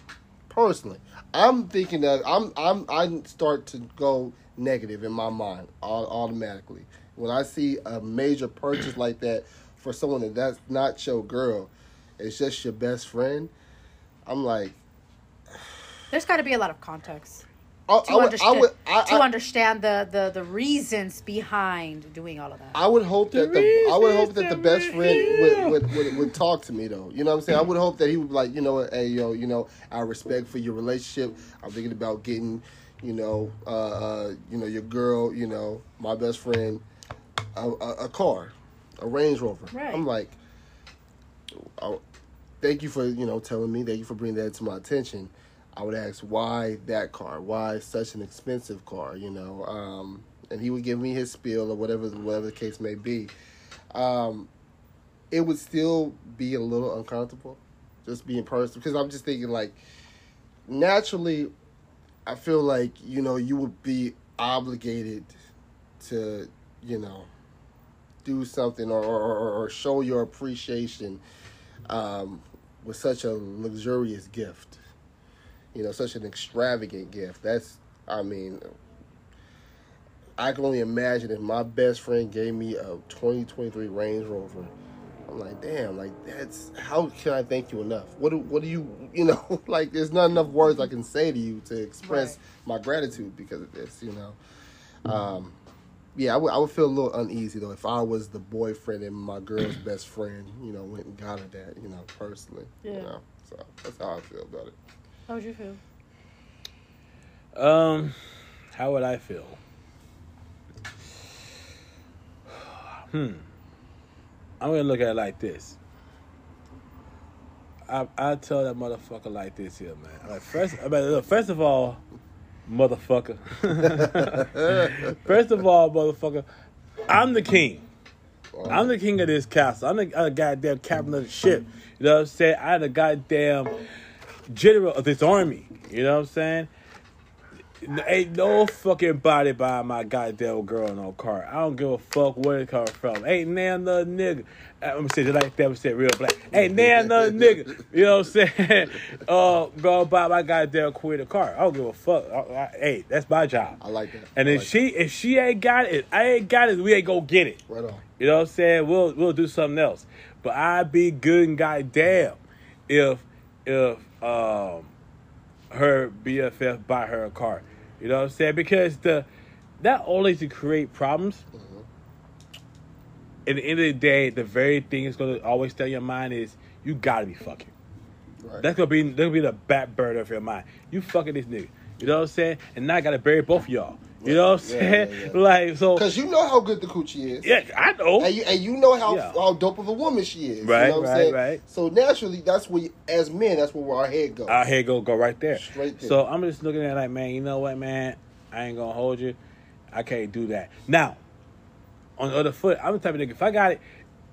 Personally, I'm thinking that I'm I'm I start to go negative in my mind au- automatically when I see a major purchase like that for someone that that's not your girl, it's just your best friend. I'm like, There's got to be a lot of context I, to I would, I understand would, I, to I, understand the, the the reasons behind doing all of that. I would hope that the I would hope that the best friend would, would, would, would talk to me though. You know what I'm saying? I would hope that he would be like, you know hey yo, you know, I respect for your relationship. I'm thinking about getting, you know, uh, uh you know, your girl, you know, my best friend, a, a, a car, a Range Rover. Right. I'm like, oh, thank you for you know telling me. Thank you for bringing that to my attention. I would ask why that car, why such an expensive car, you know, um, and he would give me his spiel or whatever whatever the case may be. Um, it would still be a little uncomfortable, just being personal, because I'm just thinking like, naturally, I feel like you know you would be obligated to you know do something or or, or, show your appreciation um, with such a luxurious gift. You know, such an extravagant gift. That's, I mean, I can only imagine if my best friend gave me a 2023 Range Rover. I'm like, damn, like that's how can I thank you enough? What do what do you you know like? There's not enough words I can say to you to express Right. my gratitude because of this. You know, um, yeah, I would I would feel a little uneasy though if I was the boyfriend and my girl's best friend. You know, went and got her that. You know, personally. You Yeah. know, so that's how I feel about it. How would you feel? Um, how would I feel? Hmm. I'm gonna look at it like this. I I tell that motherfucker like this here, man. I'm like first, I mean, look, first of all, motherfucker. first of all, motherfucker, I'm the king. I'm the king of this castle. I'm the, I'm the goddamn captain of the ship. You know what I'm saying? I'm the goddamn general of this army. You know what I'm saying? Ain't no fucking body by my goddamn girl no car. I don't give a fuck where it come from. Ain't now another nigga. Uh, Let me say it like that. Me say real black. Ain't now another nigga. You know what I'm saying? Uh, go buy my goddamn queen a car. I don't give a fuck. I, I, hey, that's my job. I like that. And I if like she if she ain't got it, I ain't got it. We ain't gonna get it. right on. You know what I'm saying? We'll we'll do something else. But I'd be good and goddamn if if um her BFF buy her a car. You know what I'm saying? Because the not only to create problems. At the end of the day, the very thing that's gonna always stay in your mind is you gotta be fucking. Right. That's gonna be that's gonna be the back burner of your mind. You fucking this nigga. You know what I'm saying? And now I gotta bury both of y'all. You know what I'm Yeah, saying? yeah, yeah. Like so Because you know how good the coochie is. Yeah, I know. And you, and you know how how dope of a woman she is. Right, you know what I'm right, saying? right. So naturally, that's where, you, as men, that's where our head goes. Our head go go right there. Straight there. So I'm just looking at it like, man, you know what, man? I ain't gonna hold you. I can't do that. Now, on the other foot, I'm the type of nigga. If I got it,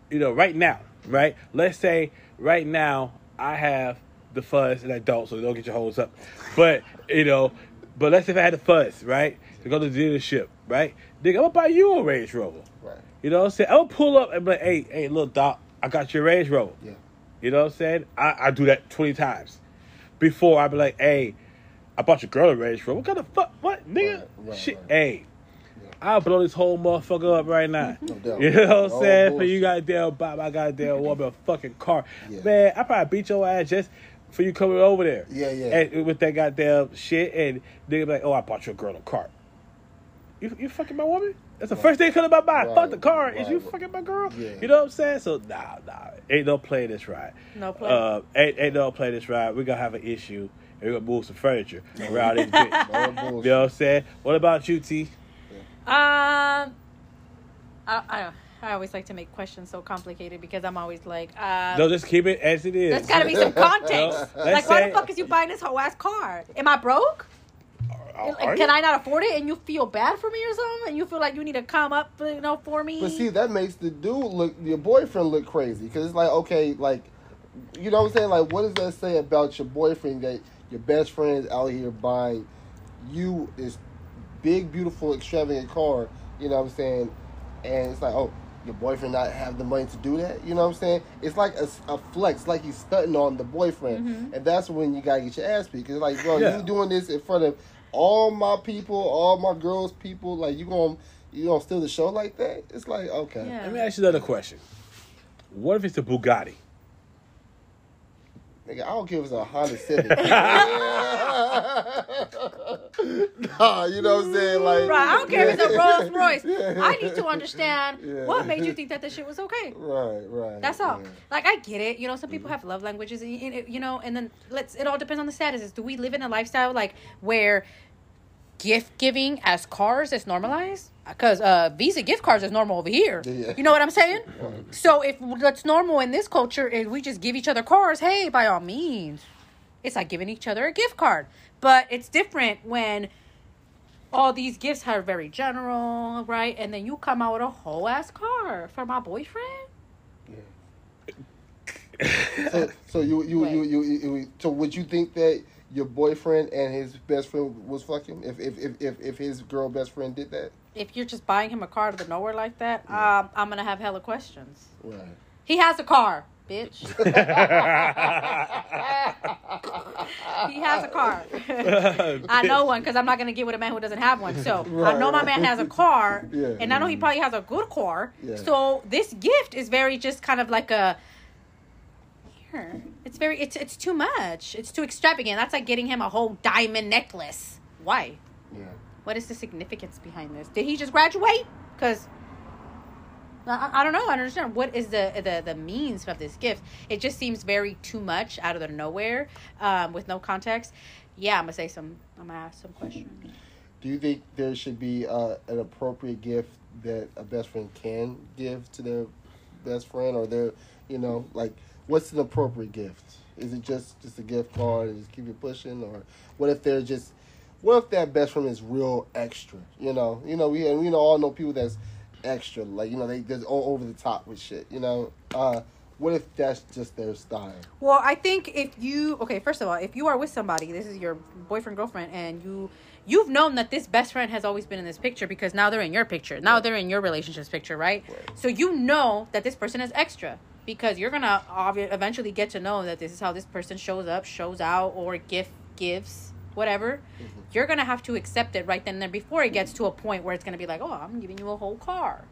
you know, right now, right? Let's say right now I have the fuzz and I don't, so don't get your hopes up. But you know, But let's say if I had the funds, right, to go to the dealership, right, nigga, I'm gonna buy you a Range Rover. Right. You know what I'm saying? I'm gonna pull up and be like, hey, hey, little doc, I got your Range Rover. Yeah. You know what I'm saying? I, I do that 20 times. Before I'd be like, hey, I bought your girl a Range Rover. What kind of fuck? What, nigga? Right, right, Shit. right. Hey, I'll blow this whole motherfucker up right now. No. You know what I'm saying? For you goddamn buy my goddamn woman a fucking car. Yeah. Man, I probably beat your ass just for you coming over there. Yeah, yeah. And with that goddamn shit and nigga be like, oh, I bought your girl a car. You, you fucking my woman? That's the first thing that come to my mind. Right, Fuck the car. Is you fucking my girl? Yeah. You know what I'm saying? So nah, nah, ain't no play this ride. No play. Uh, ain't, ain't no play this ride. We're gonna have an issue. And we're gonna move some furniture around this bitch. No You know what I'm saying? What about you, T? Um, I, I I always like to make questions so complicated because I'm always like, uh, No, just keep it as it is. there's got to be some context. No, let's like, why the fuck is you buying this whole ass car? Am I broke? Are- Can you? I not afford it? And you feel bad for me or something? And you feel like you need to come up, you know, for me? But see, that makes the dude look, your boyfriend look crazy. Because it's like, okay, like, you know what I'm saying? Like, what does that say about your boyfriend that your best friend's out here buying you this big, beautiful, extravagant car? You know what I'm saying? And it's like, oh, your boyfriend not have the money to do that? You know what I'm saying? It's like a, a flex, like he's stunting on the boyfriend. Mm-hmm. And that's when you gotta get your ass beat. Because, like, bro, Yeah. you doing this in front of all my people, all my girls' people. Like, you gonna, you gonna steal the show like that? It's like, okay. Yeah. Let me ask you another question. What if it's a Bugatti? Nigga, I don't care if it's a Honda Civic. nah, you know what I'm saying? Like, Right, I don't care if it's a Rolls Royce. Yeah. I need to understand Yeah. what made you think that this shit was okay. Right, right. That's all. yeah. Like I get it. You know, some people have love languages, and you you know, and then let's. It all depends on the statuses. Do we live in a lifestyle like where gift giving as cars is normalized? Because uh, Visa gift cards is normal over here. Yeah. You know what I'm saying? So if what's normal in this culture is we just give each other cars, hey, by all means, it's like giving each other a gift card. But it's different when all these gifts are very general, right? And then you come out with a whole ass car for my boyfriend. So, so you, you, you, you, you, so would you think that your boyfriend and his best friend was fucking if if if if, if his girl best friend did that? if you're just buying him a car out of the nowhere like that, um, I'm gonna have hella questions. Right. He has a car, bitch. he has a car. I know one because I'm not gonna get with a man who doesn't have one. So I know my man has a car, Yeah. and I know he probably has a good car. Yeah. So this gift is very just kind of like a. It's very it's it's too much. It's too extravagant. That's like getting him a whole diamond necklace. Why? Yeah. What is the significance behind this? Did he just graduate? Because I, I don't know. I don't understand. What is the, the the means of this gift? It just seems very too much out of the nowhere, um, with no context. Yeah, I'm gonna say some. I'm gonna ask some questions. Do you think there should be uh, an appropriate gift that a best friend can give to their best friend, or their, you know, like what's an appropriate gift? Is it just just a gift card and just keep it pushing, or what if they're just, what if that best friend is real extra? You know, you know we and we know all know people that's extra, like you know they just all over the top with shit. You know, uh, what if that's just their style? Well, I think if you okay, first of all, if you are with somebody, this is your boyfriend, girlfriend, and you you've known that this best friend has always been in this picture because now they're in your picture. Now they're in your relationship's picture, right? Right. So you know that this person is extra because you're gonna obvi- eventually get to know that this is how this person shows up, shows out, or gift gives whatever. Mm-hmm. You're gonna have to accept it right then and there before it gets to a point where it's gonna be like, oh, I'm giving you a whole car.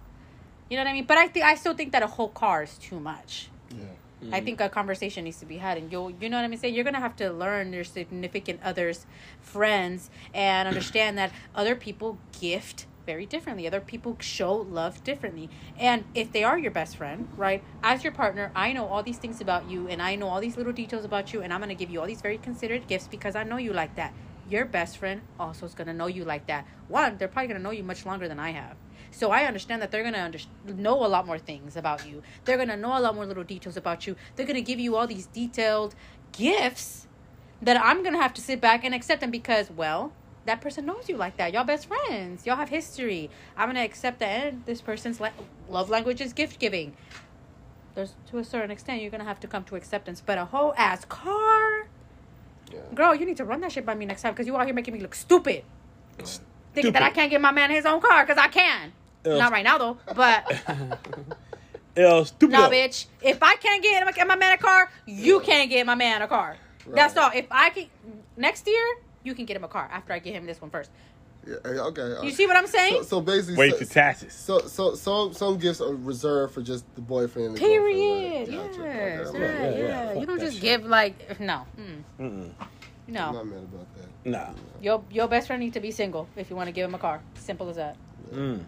You know what I mean? But I think I still think that a whole car is too much. Yeah. I think a conversation needs to be had, and you'll, you know what I'm saying. You're gonna have to learn your significant others, friends, and understand that other people gift very differently. Other people show love differently, and if they are your best friend, right, as your partner, I know all these things about you, and I know all these little details about you, and I'm gonna give you all these very considerate gifts because I know you like that. Your best friend also is gonna know you like that. One, they're probably gonna know you much longer than I have. So I understand that they're gonna under- know a lot more things about you. They're gonna know a lot more little details about you. They're gonna give you all these detailed gifts that I'm gonna have to sit back and accept them because, well, that person knows you like that. Y'all best friends. Y'all have history. I'm gonna accept that and this person's la- love language is gift giving. There's to a certain extent you're gonna have to come to acceptance. But a whole ass car. Girl, you need to run that shit by me next time because you out here making me look stupid. Thinking that I can't get my man his own car because I can. Ugh. Not right now though, but Yo, stupid. no, bitch. If I can't get my, my man a car, you can't get my man a car. That's all. If I can next year, you can get him a car after I get him this one first. Yeah, okay. You see what I'm saying? So, so basically, Wait so, for taxes. so so some some gifts are reserved for just the boyfriend. And the Period. girlfriend, right? Yes. Okay, Yeah, yeah, yeah, yeah. You don't just give like no. Mm. Mm-mm. I'm No. not mad about that. Nah. Your your best friend needs to be single if you want to give him a car. Simple as that. Mm.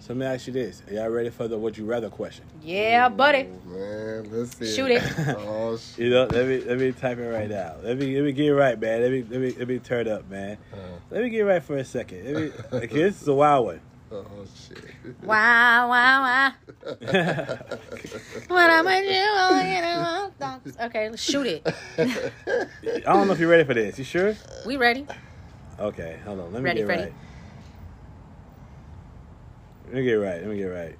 So let me ask you this: Are y'all ready for the "Would you rather" question? Yeah, buddy. Oh, man, let's see. Shoot it. Oh shit. You know, let me let me type it right now. Let me let me get it right, man. Let me let me let me turn up, man. Uh, Let me get it right for a second. Let me, okay, this is a wild one. oh shit. Wow, wow, wow. What am I doing? Okay, let's shoot it. I don't know if you're ready for this. You sure? We ready? Okay, hold on. Let me Ready, get ready. Freddie? right. Let me get right. Let me get it right.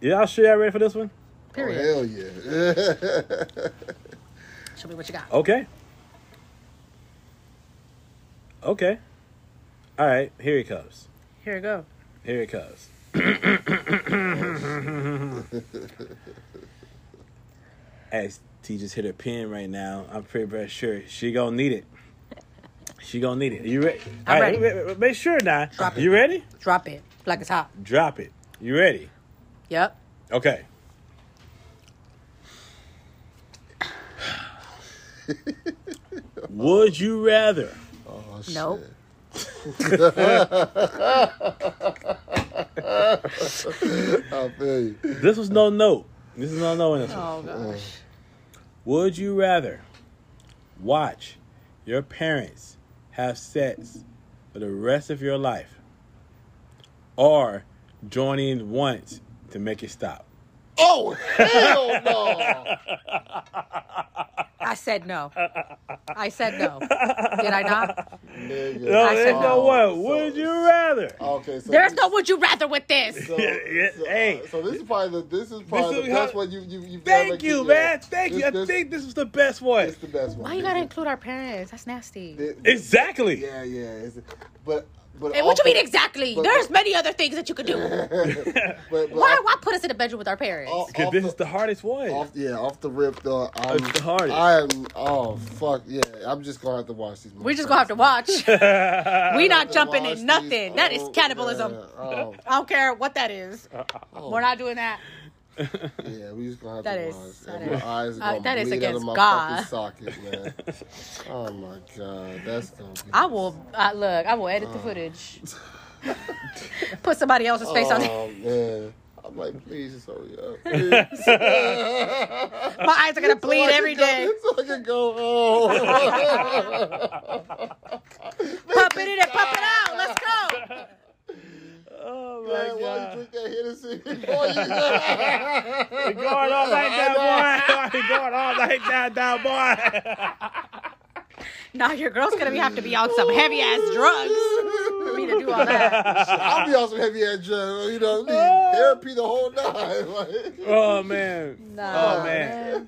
Y'all sure y'all ready for this one? Oh, Period. Oh, hell yeah. Show me what you got. Okay. Okay. All right, here it comes. Here we go. Here it comes. As T just hit her pin right now, I'm pretty very sure she gonna need it. She gonna need it. You ready? I'm All right, ready. ma- ma- Make sure now. Drop it. You ready? Drop it like it's hot. Drop it. You ready? Yep. Okay. Would you rather Oh shit. Nope. I feel you. This was no note. This is no no in this oh, one. Oh gosh. Would you rather watch your parents have sex for the rest of your life or join in once to make it stop? Oh hell no! I said no. I said no. Did I not? Nigga. No, I said there's no no. what. So- Would you rather? Okay, so There's this- no would you rather with this. So, Yeah, yeah, so, uh, hey. so this is probably the this is probably This the is best how- one you you you've Thank you, yeah. man. Thank This- you. I this- think this is the best one. It's the best one. Why you gotta include our parents? That's nasty. Thi- Exactly. Yeah, yeah. But but Hey, what you mean exactly? but- There's many other things that you could do. but, but Why off- why put us in the bedroom with our parents? off- Because off this the- is the hardest one. Off, yeah, off the rip though. I'm, It's the hardest. I am. Oh fuck yeah! I'm just gonna have to watch these. We're just gonna have to watch. we we not jumping in nothing. these. That is Oh, cannibalism. yeah. Oh, I don't care what that is. oh. We're not doing that. Yeah, we just gonna have That to is- watch. that And is- my eyes are uh, that is bleed out of against God. fucking socket, man. oh my god, that's gonna be. I will uh, look. I will edit the footage. Put somebody else's face on it. Oh man. I'm like, please just hurry up. My eyes are gonna bleed So I every day. Go, so I can go home. Pump it in and pump it out. Let's go. Oh Man, my why god. you drink that Hennessy before you We're going all night down, boy. We're going all night down, down, boy. Now your girl's gonna be, have to be on some heavy ass drugs for me to do all that. I'll be on some heavy ass drugs, you know, need uh. therapy the whole night. Like, Oh man. Nah, Oh man.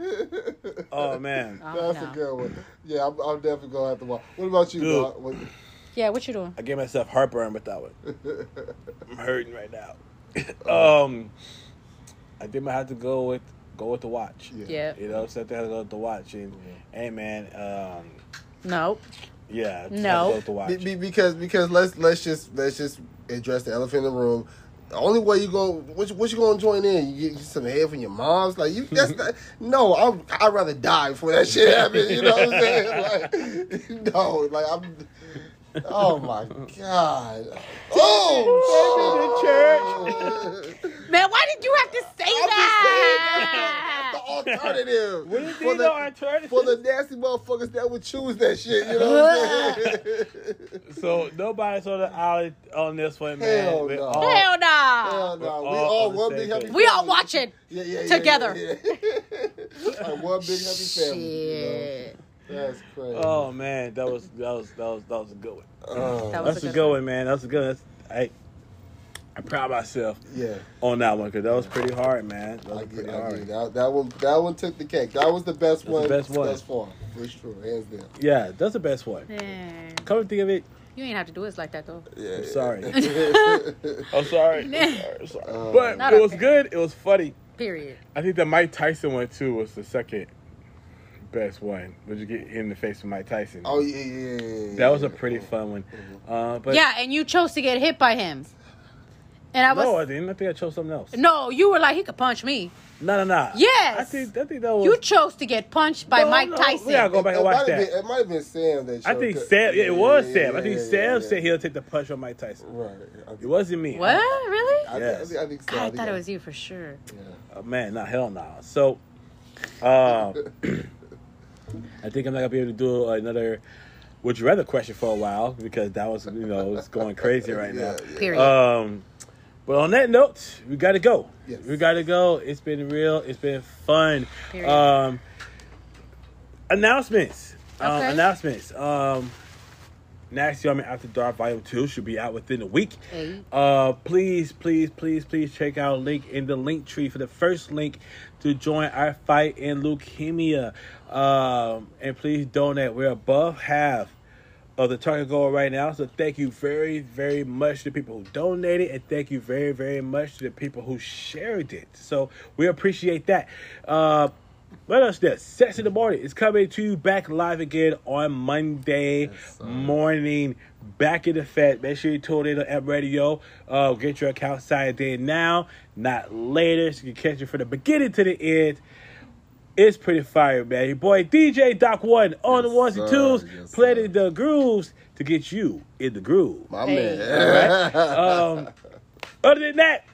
Oh man. Oh, That's no. a good one. Yeah, I'm, I'm definitely gonna have to watch. What about you, Dude. dog? What- Yeah, what you doing? I gave myself heartburn with that one. I'm hurting right now. um, I think I have to go with go with the watch. Yeah. Yeah. You know, so I think I have to go with the watch. And hey, man, um, Nope. yeah, I have No. go with the watch. Be- be- because because let's let's just let's just address the elephant in the room. The only way you go, what you, what you gonna join in? You get some head from your mom's, like you. That's not, no. I'm. I'd rather die before that shit happens. You know what I'm saying? Like, no, like I'm. Oh my god! Oh, shit. Man, why did you have to say I'm just saying that? that's the alternative. What do you for mean the, no alternative? for the nasty motherfuckers that would choose that shit. You know what I'm saying? So nobody's on the island on this one, man. Hell We're no. all- Hell no. Hell no, we all all one big happy. page. We all watching. Yeah, yeah, yeah, together. Yeah, yeah. like one big happy family. Shit. You know? That's crazy. Oh man, that was that was that was that was a good one. Oh. That was That's a a good good one. one, man. That's a good. That's, hey, I proud myself Yeah. on that one because that was pretty hard, man. That was I pretty get, I hard. get that, that one. That one took the cake. That was the best That's one. the best one. Thus far, for sure, hands down. Yeah, that's the best one. Man, Come to think of it, you ain't have to do us like that though. Yeah, I'm sorry. I'm sorry. I'm sorry. I'm sorry. Uh, but it was okay. good. It was funny. Period. I think the Mike Tyson one too was the second best one. Would you get hit in the face with Mike Tyson? oh yeah, yeah, yeah, yeah. that was a pretty fun one. Uh, but yeah, and you chose to get hit by him. And I was no, I didn't. I think I chose something else. no, you were like he could punch me. No, no, no. Yes. I think I think that was. You chose to get punched by No, Mike no, Tyson. we gotta go back It and watch might have that. been- it might have been Sam that. I think Sam. Yeah, it was yeah, Sam. I think yeah, Sam yeah. said he'll take the punch from Mike Tyson. Right. I It wasn't me. What? Really? I, think- Yes. I think, I think so. I think thought it was you for sure. Yeah. Uh, man, not hell no. So, uh, I think I'm not gonna be able to do another would you rather question for a while because that was you know it's going crazy right now. Yeah, yeah. Period. Um, but on that note, we got to go. Yes. We got to go. It's been real. It's been fun. Period. Um, announcements. Um, Okay. announcements. Um, Nasty Army After Dark Volume Two should be out within a week. Hey. Uh, please, please, please, please check out link in the link tree for the first link to join our fight in leukemia. Um, and please donate. We're above half of the target goal right now. So thank you very, very much to people who donated, and thank you very, very much to the people who shared it. So we appreciate that. Uh, what else? This Sex in the Morning is coming to you back live again on Monday sir. morning. Back in effect. Make sure you tune in to M Radio. Uh, get your account signed in now, not later, so you can catch it from the beginning to the end. It's pretty fire, man. Your boy DJ Doc One on the Yes, ones and twos, Yes, playing the grooves to get you in the groove. My Hey. man. Um, other than that,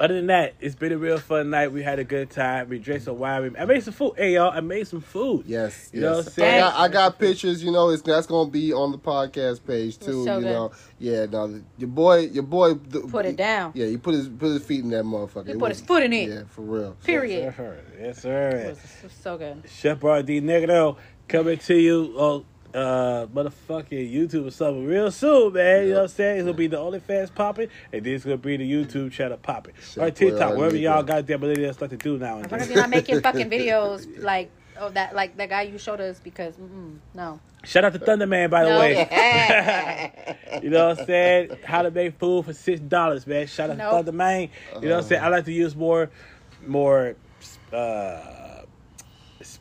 other than that, it's been a real fun night. We had a good time. We drank some wine. I made some food. Hey y'all, I made some food. Yes, You know what I'm saying? I got, I got pictures. You know, it's that's gonna be on the podcast page too. so you good. know, yeah. No, your boy, your boy, the- Put it down. Yeah, he put his put his feet in that motherfucker. He It put was- his foot in it. Yeah, for real. Period. Yes, sir. Yes, It was, it was so good. Chef RD Negro coming to you on uh motherfucking YouTube or something real soon, man. You know what I'm saying? It's gonna be the OnlyFans popping, and then it's gonna be the YouTube channel popping. Or Boy TikTok, RD wherever y'all Negro. goddamn millennials like to do now and As long as then. you're not making fucking videos like oh that like that guy you showed us because mm, no. Shout out to Thunderman, by the No. way. you know what I'm saying? How to make food for six dollars, man. Shout out Nope. to Thunderman. You know what I'm saying? I like to use more, more, uh,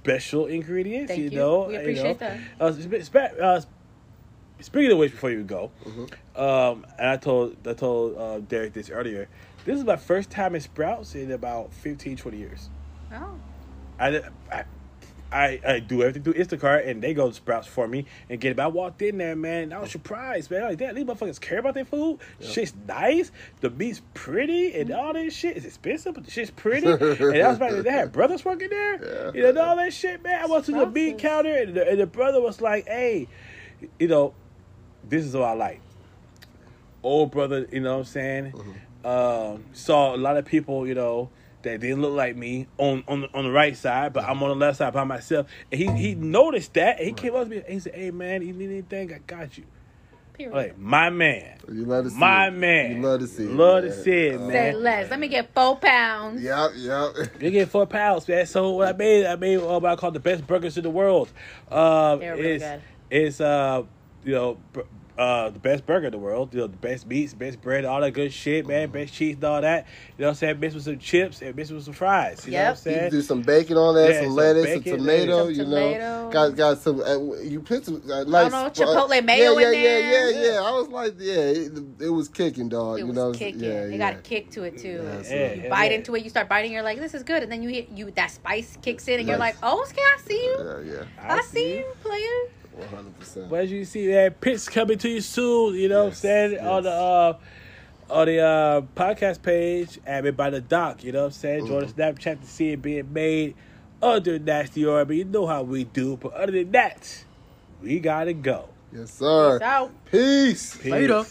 special ingredients. You, you. know, We you appreciate know. that. Uh, uh, speaking of which, before you go, Mm-hmm. um, and I told I told uh, Derek this earlier. This is my first time in Sprouts in about 15, 20 years. Oh. I, I, I, I do everything through Instacart, and they go to Sprouts for me and get it. But I walked in there, man. and I was surprised, man. I was like, damn, these motherfuckers care about their food. Shit's nice. The meat's pretty, and all this shit is expensive, but the shit's pretty. and I was about they had brothers working there. You know, all that shit, man. I went to the meat counter, and the, and the brother was like, hey, you know, this is what I like. Old brother, you know what I'm saying? Um, saw a lot of people, you know, that didn't look like me on on the, on the right side, but I'm on the left side by myself. And he he noticed that. And he came up to me and he said, "Hey man, you need anything? I got you." Period. Like my man, You love to see my it. man. You love to see it. Love to see it, Uh, man. Say less. Let me get four pounds. Yep, yep. You get four pounds, man. So what I made, I made uh, what I call the best burgers in the world. Uh, They're really it's, good. It's uh, you know, br- uh, the best burger in the world. You know, the best meats, best bread, all that good shit, man. Mm-hmm. Best cheese and all that. You know what I'm saying? Mixed with some chips and mixed with some fries. You know what I'm Yep. You saying? do some bacon on that, Yeah, some some lettuce, bacon, some tomato. some you tomato. know, got got some. Uh, you put some uh, nice. know, Chipotle mayo yeah, in yeah, there. Yeah, yeah, yeah. I was like, yeah, it, it was kicking, dog. It you was know, kicking. yeah, it yeah. got a kick to it too. Yeah, Yeah, you yeah, bite yeah. into it, you start biting, you're like, "This is good," and then you hit you that spice kicks in, and you're like, "Oh, okay, I see you. Yeah, yeah, I, see you, player." One hundred percent. But as you see, that picks coming to you soon. You know what I'm Yes, saying? On the uh, on the uh, podcast page, admin by the doc. You know what I'm saying? Join Mm-hmm. the Snapchat to see it being made under Nasty Army. You know how we do. But other than that, we gotta go. Yes, sir. Peace out. Peace. Peace. Later.